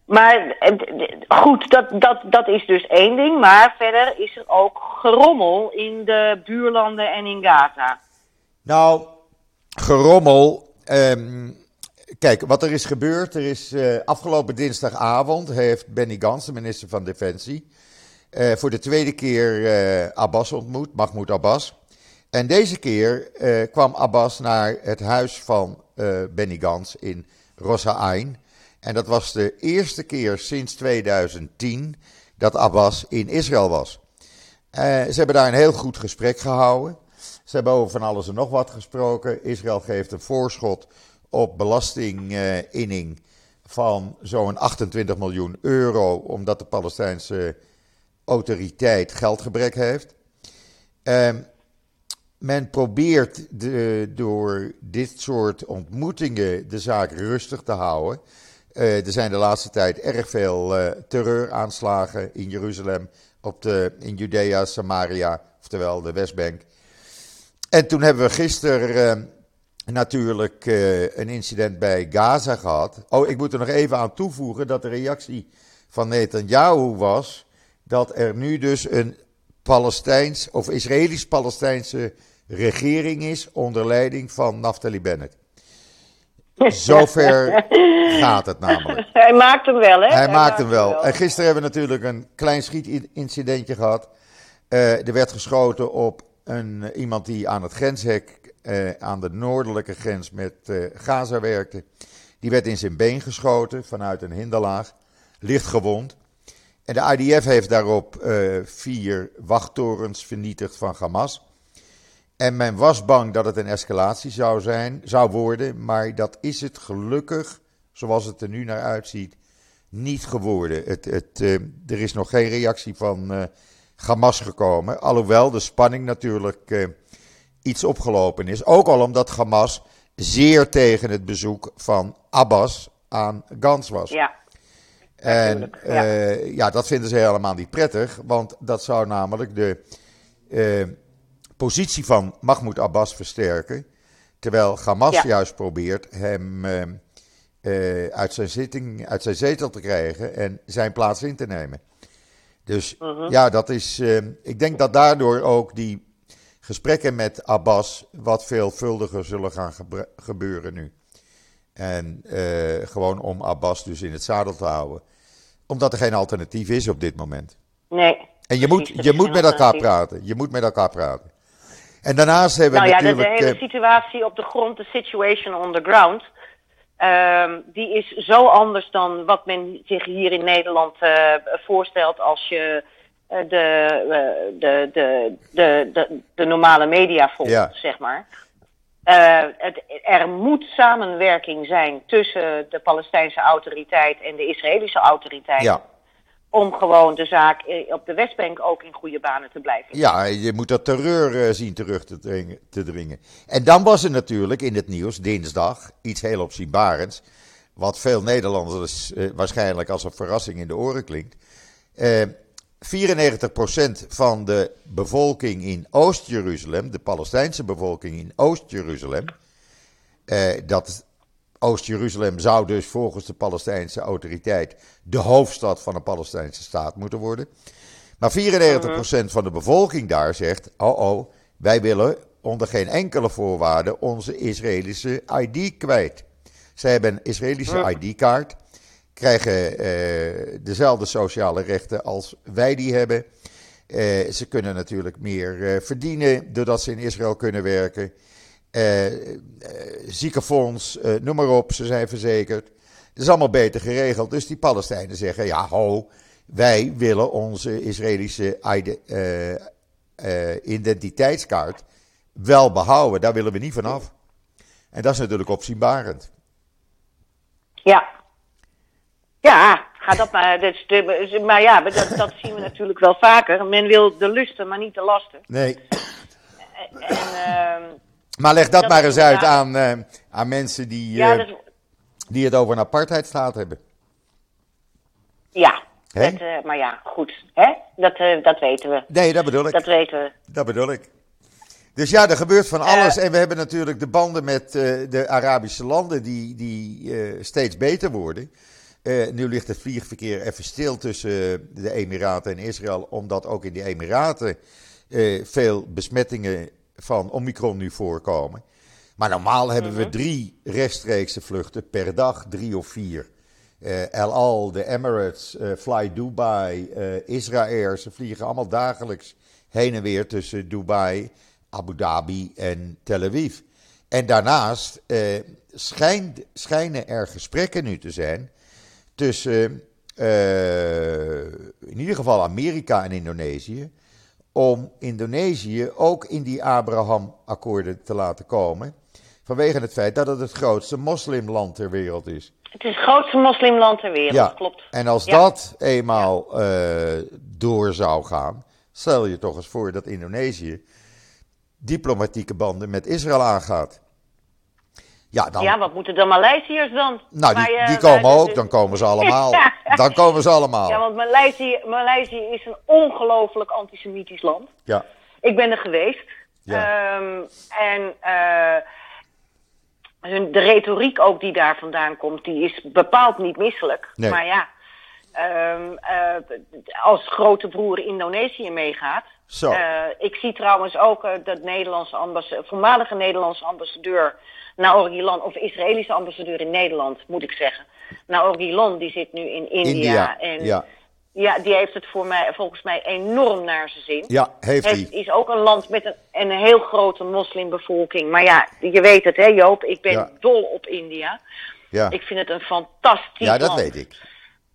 Maar goed, dat, dat, dat is dus één ding. Maar verder is er ook gerommel in de buurlanden en in Gaza. Nou, gerommel. Ehm, kijk, wat er is gebeurd. Er is eh, afgelopen dinsdagavond heeft Benny Gantz, de minister van Defensie, eh, voor de tweede keer eh, Abbas ontmoet, Mahmoud Abbas. En deze keer kwam Abbas naar het huis van Benny Gantz in Rossa Ain. En dat was de eerste keer sinds 2010 dat Abbas in Israël was. Ze hebben daar een heel goed gesprek gehouden. Ze hebben over van alles en nog wat gesproken. Israël geeft een voorschot op belastinginning van zo'n 28 miljoen euro, omdat de Palestijnse autoriteit geldgebrek heeft. Ehm, men probeert de, door dit soort ontmoetingen de zaak rustig te houden. Eh, er zijn de laatste tijd erg veel eh, terreuraanslagen in Jeruzalem, op de, in Judea, Samaria, oftewel de Westbank. En toen hebben we gisteren eh, natuurlijk eh, een incident bij Gaza gehad. Oh, ik moet er nog even aan toevoegen dat de reactie van Netanyahu was dat er nu dus een Palestijns of Israëlisch-Palestijnse regering is onder leiding van Naftali Bennett. Zover gaat het namelijk. Hij maakt hem wel, hè? Hij maakt hem wel. En gisteren hebben we natuurlijk een klein schietincidentje gehad. Eh, er werd geschoten op een, iemand die aan het grenshek, eh, aan de noordelijke grens met eh, Gaza werkte. Die werd in zijn been geschoten vanuit een hinderlaag, licht gewond. En de IDF heeft daarop eh, vier wachttorens vernietigd van Hamas. En men was bang dat het een escalatie zou, zijn, zou worden, maar dat is het gelukkig, zoals het er nu naar uitziet, niet geworden. Het, het, eh, er is nog geen reactie van eh, Hamas gekomen, alhoewel de spanning natuurlijk eh, iets opgelopen is. Ook al omdat Hamas zeer tegen het bezoek van Abbas aan Gans was. Ja, En ja. eh, ja, dat vinden ze helemaal niet prettig, want dat zou namelijk de eh, positie van Mahmoud Abbas versterken. Terwijl Hamas Ja. juist probeert hem uit, zijn zitting, uit zijn zetel te krijgen en zijn plaats in te nemen. Dus Mhm. ja, dat is. eh, ik denk dat daardoor ook die gesprekken met Abbas wat veelvuldiger zullen gaan gebeuren nu. En eh, gewoon om Abbas dus in het zadel te houden. Omdat er geen alternatief is op dit moment. Nee. En je moet, precies, je moet met elkaar praten. Je moet met elkaar praten. En daarnaast hebben Nou we ja, de, de natuurlijk... hele eh, situatie op de grond, de situation on the ground, ehm, die is zo anders dan wat men zich hier in Nederland eh, voorstelt als je eh, de, eh, de, de, de, de, de normale media volgt, Ja. zeg maar. Het, er moet samenwerking zijn tussen de Palestijnse autoriteit en de Israëlische autoriteit. ja, Om gewoon de zaak eh, op de Westbank ook in goede banen te blijven. ja, je moet dat terreur eh, zien terug te dringen, te dringen. En dan was er natuurlijk in het nieuws dinsdag iets heel opzienbarends. Wat veel Nederlanders eh, waarschijnlijk als een verrassing in de oren klinkt. Eh 94% van de bevolking in Oost-Jeruzalem, de Palestijnse bevolking in Oost-Jeruzalem, eh, dat Oost-Jeruzalem zou dus volgens de Palestijnse autoriteit de hoofdstad van een Palestijnse staat moeten worden. Maar 94% van de bevolking daar zegt: oh oh, wij willen onder geen enkele voorwaarde onze Israëlische ID kwijt. Zij hebben een Israëlische ID-kaart, krijgen eh, dezelfde sociale rechten als wij die hebben. Eh, ze kunnen natuurlijk meer eh, verdienen doordat ze in Israël kunnen werken. Eh, eh, ziekenfonds, eh, noem maar op, ze zijn verzekerd. Het is allemaal beter geregeld. Dus die Palestijnen zeggen: ja, ho, wij willen onze Israëlische ide- eh, eh, identiteitskaart wel behouden. Daar willen we niet vanaf. En dat is natuurlijk opzienbarend. Ja. Ja, ga dat maar. Is de, maar ja, dat, dat zien we natuurlijk wel vaker. Men wil de lusten, maar niet de lasten. Nee. En, Maar leg dat, Dat maar eens uit aan, eh, aan mensen die, ja, eh, dat, die het over een apartheidstaat hebben. ja. Dat, eh, maar ja, goed. Hè? Dat, dat weten we. Nee, dat bedoel ik. Dat weten we. Dat bedoel ik. Dus ja, er gebeurt van alles. en we hebben natuurlijk de banden met de Arabische landen die, die steeds beter worden. Nu ligt het vliegverkeer even stil tussen de Emiraten en Israël, omdat ook in de Emiraten veel besmettingen van Omicron nu voorkomen. Maar normaal hebben we drie rechtstreekse vluchten per dag, drie of vier. Eh, El Al, de Emirates, eh, Fly Dubai, eh Israël, ze vliegen allemaal dagelijks heen en weer tussen Dubai, Abu Dhabi en Tel Aviv. En daarnaast schijnt, schijnen er gesprekken nu te zijn tussen in ieder geval Amerika en Indonesië. Om Indonesië ook in die Abraham-akkoorden te laten komen. Vanwege het feit dat het het grootste moslimland ter wereld is. Het is het grootste moslimland ter wereld, Ja, klopt. en als Ja. dat eenmaal eh, door zou gaan, stel je toch eens voor dat Indonesië diplomatieke banden met Israël aangaat. Ja, dan, Ja, wat moeten de Maleisiërs dan? nou, die, Maar, eh, die komen ook, dan komen ze allemaal. Dan komen ze allemaal. Ja, want Maleisië, Maleisië is een ongelooflijk antisemitisch land. Ja, Ik ben er geweest. Ja. Ehm, en eh, hun, de retoriek ook die daar vandaan komt, die is bepaald niet misselijk. Nee. Maar ja, ehm, eh, als grote broer Indonesië meegaat. Zo. Ik zie trouwens ook eh, dat Nederlandse voormalige Nederlandse ambassadeur Naor Gilon, of Israëlische ambassadeur in Nederland, moet ik zeggen. Naor Gilon, die zit nu in India. India. En Ja. ja, die heeft het voor mij, volgens mij enorm naar zijn zin. ja, heeft hij. is ook een land met een, een heel grote moslimbevolking. Maar ja, je weet het hè Joop, ik ben Ja. dol op India. Ja. Ik vind het een fantastisch ja, dat land. weet ik.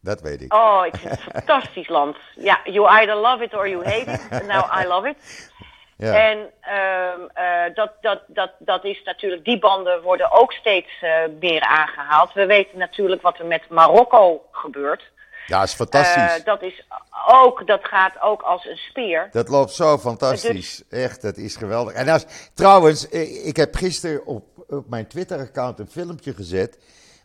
Dat weet ik. Oh, ik vind het een fantastisch land. Ja, you either love it or you hate it. Nou, I love it. Ja. En ehm, eh, dat, dat, dat, dat is natuurlijk, die banden worden ook steeds eh, meer aangehaald. We weten natuurlijk wat er met Marokko gebeurt. ja, is fantastisch. Eh, dat, is ook, dat gaat ook als een speer. Dat loopt zo fantastisch. Echt, dat is geweldig. En als, trouwens, ik heb gisteren op, op mijn Twitter-account een filmpje gezet.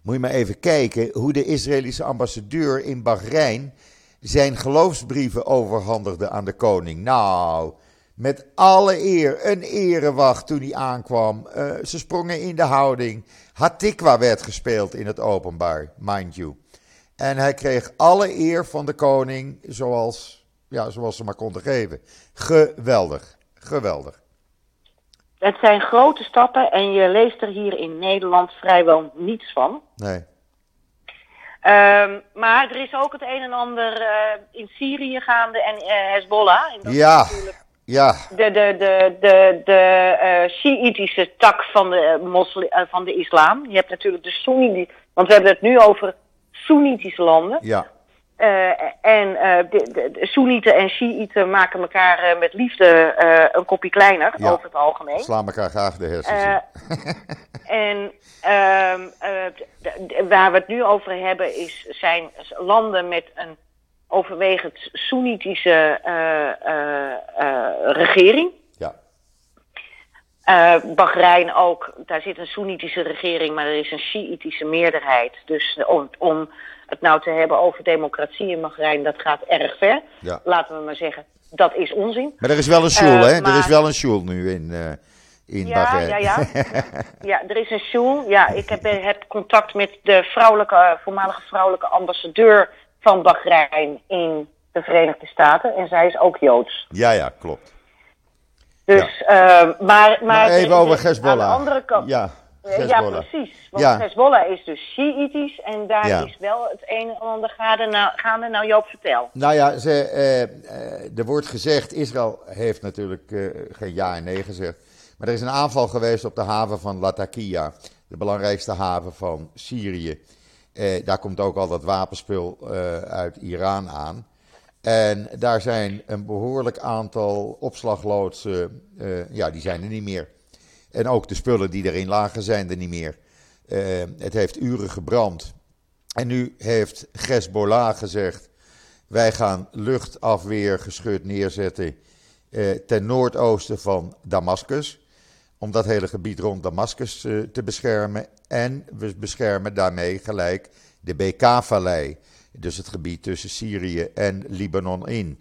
Moet je maar even kijken hoe de Israëlische ambassadeur in Bahrein zijn geloofsbrieven overhandigde aan de koning. Nou, met alle eer, een erewacht toen hij aankwam. Eh, ze sprongen in de houding. Hatikwa werd gespeeld in het openbaar, mind you. En hij kreeg alle eer van de koning zoals, ja, zoals ze maar konden geven. Geweldig, geweldig. Het zijn grote stappen en je leest er hier in Nederland vrijwel niets van. Nee, Ehm, maar er is ook het een en ander eh, in Syrië gaande en eh, Hezbollah. En dat Ja. natuurlijk Ja, de, de, de, de, de Shiïtische tak van de, eh, mosli- eh, van de islam. Je hebt natuurlijk de Soenitische, want we hebben het nu over Soenitische landen. ja, en de, de, de Soenieten en Shiiten maken elkaar met liefde een kopje kleiner, Ja. over het algemeen. slaan elkaar graag de hersens en ehm, eh, waar we het nu over hebben is, zijn landen met een overwegend Soenitische eh, eh, eh, regering. Ja, Eh Bahrein ook, daar zit een Soenitische regering, maar er is een Shiïtische meerderheid. Dus om, om het nou te hebben over democratie in Bahrein, dat gaat erg ver. ja. Laten we maar zeggen, dat is onzin. Maar er is wel een Eh, hè? Er is wel een shul nu in, eh in Ja, Bahrein. ja, ja. Ja, er is een shul. Ja, ik heb, heb contact met de vrouwelijke, voormalige vrouwelijke ambassadeur van Bahrein in de Verenigde Staten. En zij is ook Joods. ja, ja, klopt. Dus, eh, maar, maar... Maar even er- over er- Hezbollah. Aan de andere kant... Ja, Eh, Ja, precies. Want Ja. Hezbollah is dus Shiïtisch en daar Ja. is wel het een en ander gaande. Nou, gaande. nou Joop, vertel. Nou ja, ze, eh, er wordt gezegd, Israël heeft natuurlijk geen ja en nee gezegd. Maar er is een aanval geweest op de haven van Latakia, de belangrijkste haven van Syrië. Eh, daar komt ook al dat wapenspul eh, uit Iran aan. En daar zijn een behoorlijk aantal opslagloodsen, eh, ja, die zijn er niet meer. En ook de spullen die erin lagen zijn er niet meer. Eh, het heeft uren gebrand. En nu heeft Hezbollah gezegd: wij gaan luchtafweergeschut neerzetten eh, ten noordoosten van Damascus. Om dat hele gebied rond Damascus eh, te beschermen. En we beschermen daarmee gelijk de BK-vallei. Dus het gebied tussen Syrië en Libanon in.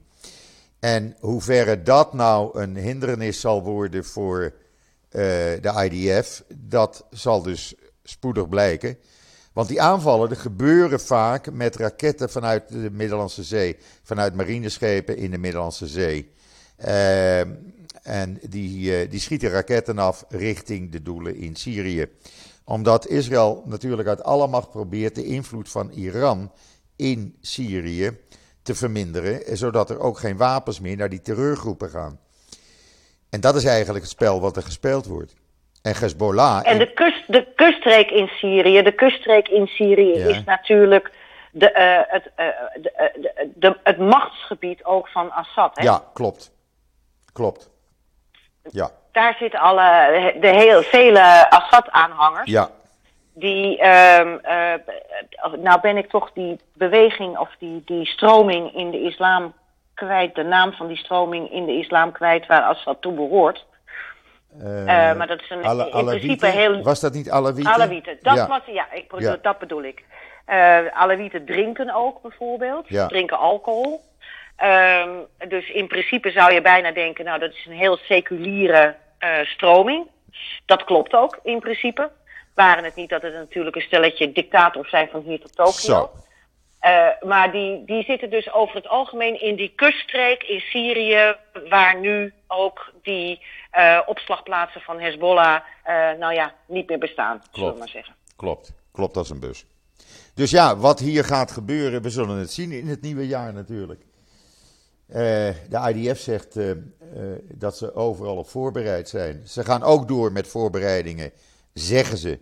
En hoeverre dat nou een hindernis zal worden voor eh, de IDF, dat zal dus spoedig blijken. Want die aanvallen gebeuren vaak met raketten vanuit de Middellandse Zee, vanuit marineschepen in de Middellandse Zee. Eh, en die, eh, die schieten raketten af richting de doelen in Syrië. Omdat Israël natuurlijk uit alle macht probeert de invloed van Iran in Syrië te verminderen, zodat er ook geen wapens meer naar die terreurgroepen gaan. En dat is eigenlijk het spel wat er gespeeld wordt. En Hezbollah. En de, kust, de kuststreek in Syrië, de kuststreek in Syrië Ja. is natuurlijk de, eh, het, de, eh, de, de- het machtsgebied ook van Assad. Hè? Ja, klopt. Klopt. Ja, Daar zitten alle, de heel, vele Assad-aanhangers. ja, Die, ehm, eh, nou ben ik toch die beweging of die, die stroming in de islam kwijt, de naam van die stroming in de islam kwijt waar Assad toe behoort. Eh, Eh, maar dat is een, Alle- in principe heel... Was dat niet Alawieten? Alawieten, dat, ja. was, ja, ik bedoel, Ja. dat bedoel ik. Eh Alawieten drinken ook bijvoorbeeld, Ja. drinken alcohol. Ehm, dus in principe zou je bijna denken, nou dat is een heel seculiere eh, stroming. Dat klopt ook in principe. Waren het niet dat het natuurlijk een stelletje dictators zijn van hier tot Tokio. Zo. Eh, maar die, die zitten dus over het algemeen in die kuststreek in Syrië, waar nu ook die eh, opslagplaatsen van Hezbollah, nou ja, niet meer bestaan, zullen we Klopt. maar zeggen. Klopt, klopt als een bus. Dus ja, wat hier gaat gebeuren, we zullen het zien in het nieuwe jaar natuurlijk. Eh, de IDF zegt eh, eh, dat ze overal op voorbereid zijn. Ze gaan ook door met voorbereidingen, zeggen ze,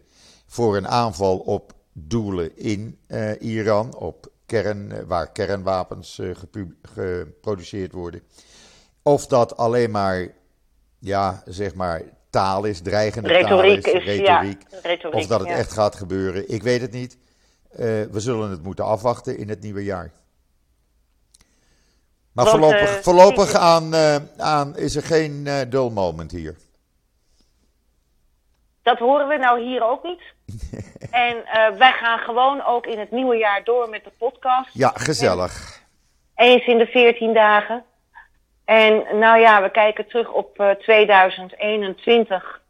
voor een aanval op doelen in Iran, op kern, waar kernwapens geproduceerd worden. Of dat alleen maar, ja, zeg maar, taal is, dreigende Retoriek taal is, is, ja, retoriek. retoriek, Of dat het ja. echt gaat gebeuren, ik weet het niet. We zullen het moeten afwachten in het nieuwe jaar. Maar Want, voorlopig, eh, voorlopig aan, eh, aan is er geen eh dull moment hier. Dat horen we nou hier ook niet. en wij gaan gewoon ook in het nieuwe jaar door met de podcast. Ja, gezellig. Eens in de 14 dagen. En nou ja, we kijken terug op eh, 2021.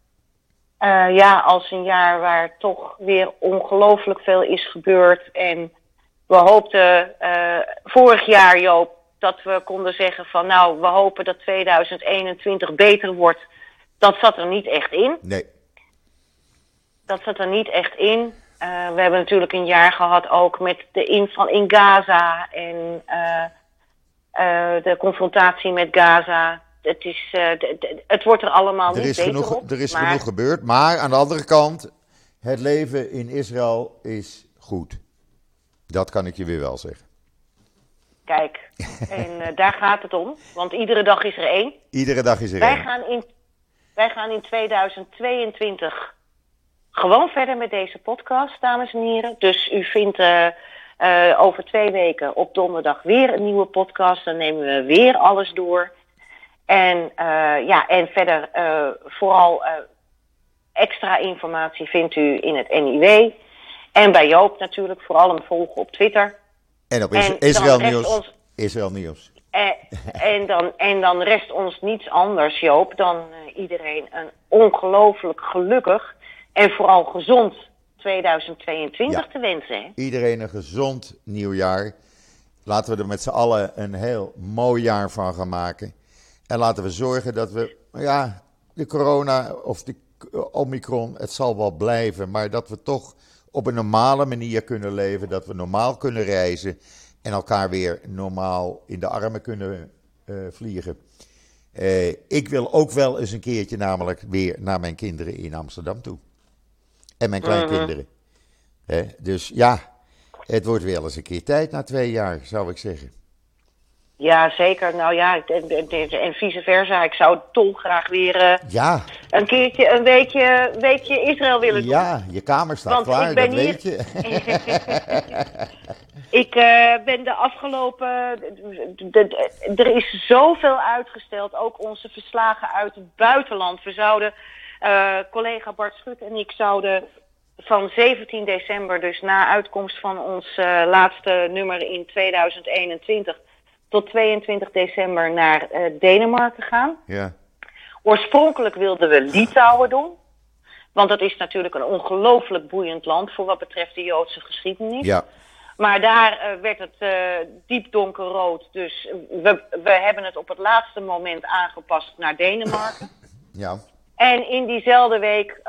Eh, ja, als een jaar waar toch weer ongelooflijk veel is gebeurd. En we hoopten vorig jaar, Joop, dat we konden zeggen van nou, we hopen dat 2021 beter wordt. Dat zat er niet echt in. Nee, Dat zat er niet echt in. Uh, we hebben natuurlijk een jaar gehad ook met de inval in Gaza en uh, uh, de confrontatie met Gaza. Het, is, het wordt er allemaal er niet is beter genoeg, op. Er is maar, genoeg gebeurd, maar aan de andere kant, het leven in Israël is goed. Dat kan ik je weer wel zeggen. Kijk, en daar gaat het om, want iedere dag is er één. Iedere dag is er wij één. Gaan in, wij gaan in 2022 gewoon verder met deze podcast, dames en heren. Dus u vindt uh, uh, over twee weken op donderdag weer een nieuwe podcast. Dan nemen we weer alles door. En, ja, en verder vooral extra informatie vindt u in het NIW. En bij Joop natuurlijk, vooral hem volgen op Twitter. En op is En Israël Nieuws. ons- Israël Nieuws. En, en, dan, en dan rest ons niets anders, Joop, dan eh, iedereen een ongelooflijk gelukkig en vooral gezond 2022 Ja. te wensen. Hè? Iedereen een gezond nieuwjaar. Laten we er met z'n allen een heel mooi jaar van gaan maken. En laten we zorgen dat we, ja, de corona of de Omicron, het zal wel blijven, maar dat we toch op een normale manier kunnen leven, dat we normaal kunnen reizen en elkaar weer normaal in de armen kunnen eh, vliegen. Eh, ik wil ook wel eens een keertje namelijk weer naar mijn kinderen in Amsterdam toe. En mijn kleinkinderen. Hè, dus ja, het wordt wel eens een keer tijd na twee jaar, zou ik zeggen. Ja, zeker. Nou ja, en, en, en vice versa. Ik zou dolgraag weer eh, Ja, een keertje, een weekje, weekje Israël willen doen. ja, je kamer staat Want klaar, ik ben dat hier- weet je. Ik eh, ben de afgelopen. er is zoveel uitgesteld. Ook onze verslagen uit het buitenland. We zouden. eh, collega Bart Schut en ik zouden van 17 december, dus na uitkomst van ons laatste nummer in 2021, tot 22 december naar eh, Denemarken gaan. Ja, Oorspronkelijk wilden we Litouwen doen. Want dat is natuurlijk een ongelooflijk boeiend land voor wat betreft de Joodse geschiedenis. ja, Maar daar eh, werd het eh, diep donkerrood. Dus we, we hebben het op het laatste moment aangepast naar Denemarken. ja. En in diezelfde week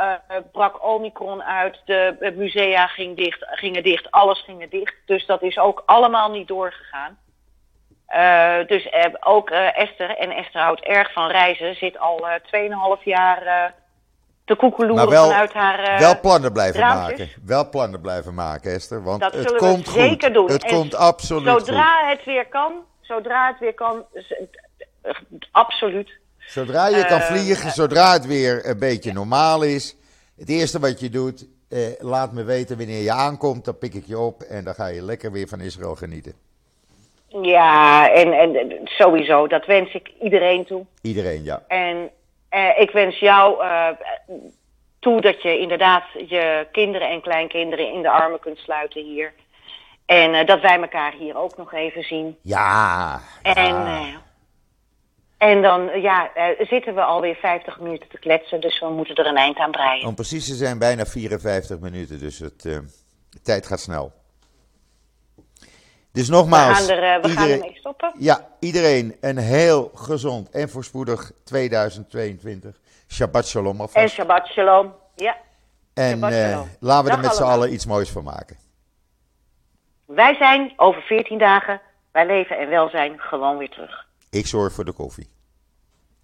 brak Omicron uit. De musea ging dicht, gingen dicht, alles ging dicht. Dus dat is ook allemaal niet doorgegaan. Eh, dus eh, ook eh, Esther, en Esther houdt erg van reizen, zit al eh 2,5 jaar te koekeloeren wel, vanuit haar... wel plannen blijven maken. Wel plannen blijven maken, Esther. Want Dat het we komt zeker goed. doen. Het En komt absoluut goed. Zodra het weer kan, zodra het weer kan, absoluut. Zodra je kan vliegen, zodra het weer een beetje normaal is. Het eerste wat je doet, laat me weten wanneer je aankomt. Dan pik ik je op en dan ga je lekker weer van Israël genieten. Ja, en, en sowieso, dat wens ik iedereen toe. Iedereen, ja. En eh, ik wens jou eh, toe dat je inderdaad je kinderen en kleinkinderen in de armen kunt sluiten hier. En eh, dat wij elkaar hier ook nog even zien. Ja. En, ja. eh, en dan ja, zitten we alweer 50 minuten te kletsen, dus we moeten er een eind aan breien. Om precies te zijn, bijna 54 minuten. Dus het, tijd gaat snel. Dus We nogmaals. gaan, er, eh, we gaan iedereen- ermee stoppen. Ja, iedereen een heel gezond en voorspoedig 2022. Shabbat shalom En alvast. Shabbat Shalom. Ja, En Shabbat eh, laten we er met z'n allen iets moois van maken. wij zijn over 14 dagen bij Leven en Welzijn gewoon weer terug. Ik zorg voor de koffie.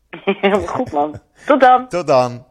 Goed man. Tot dan. Tot dan.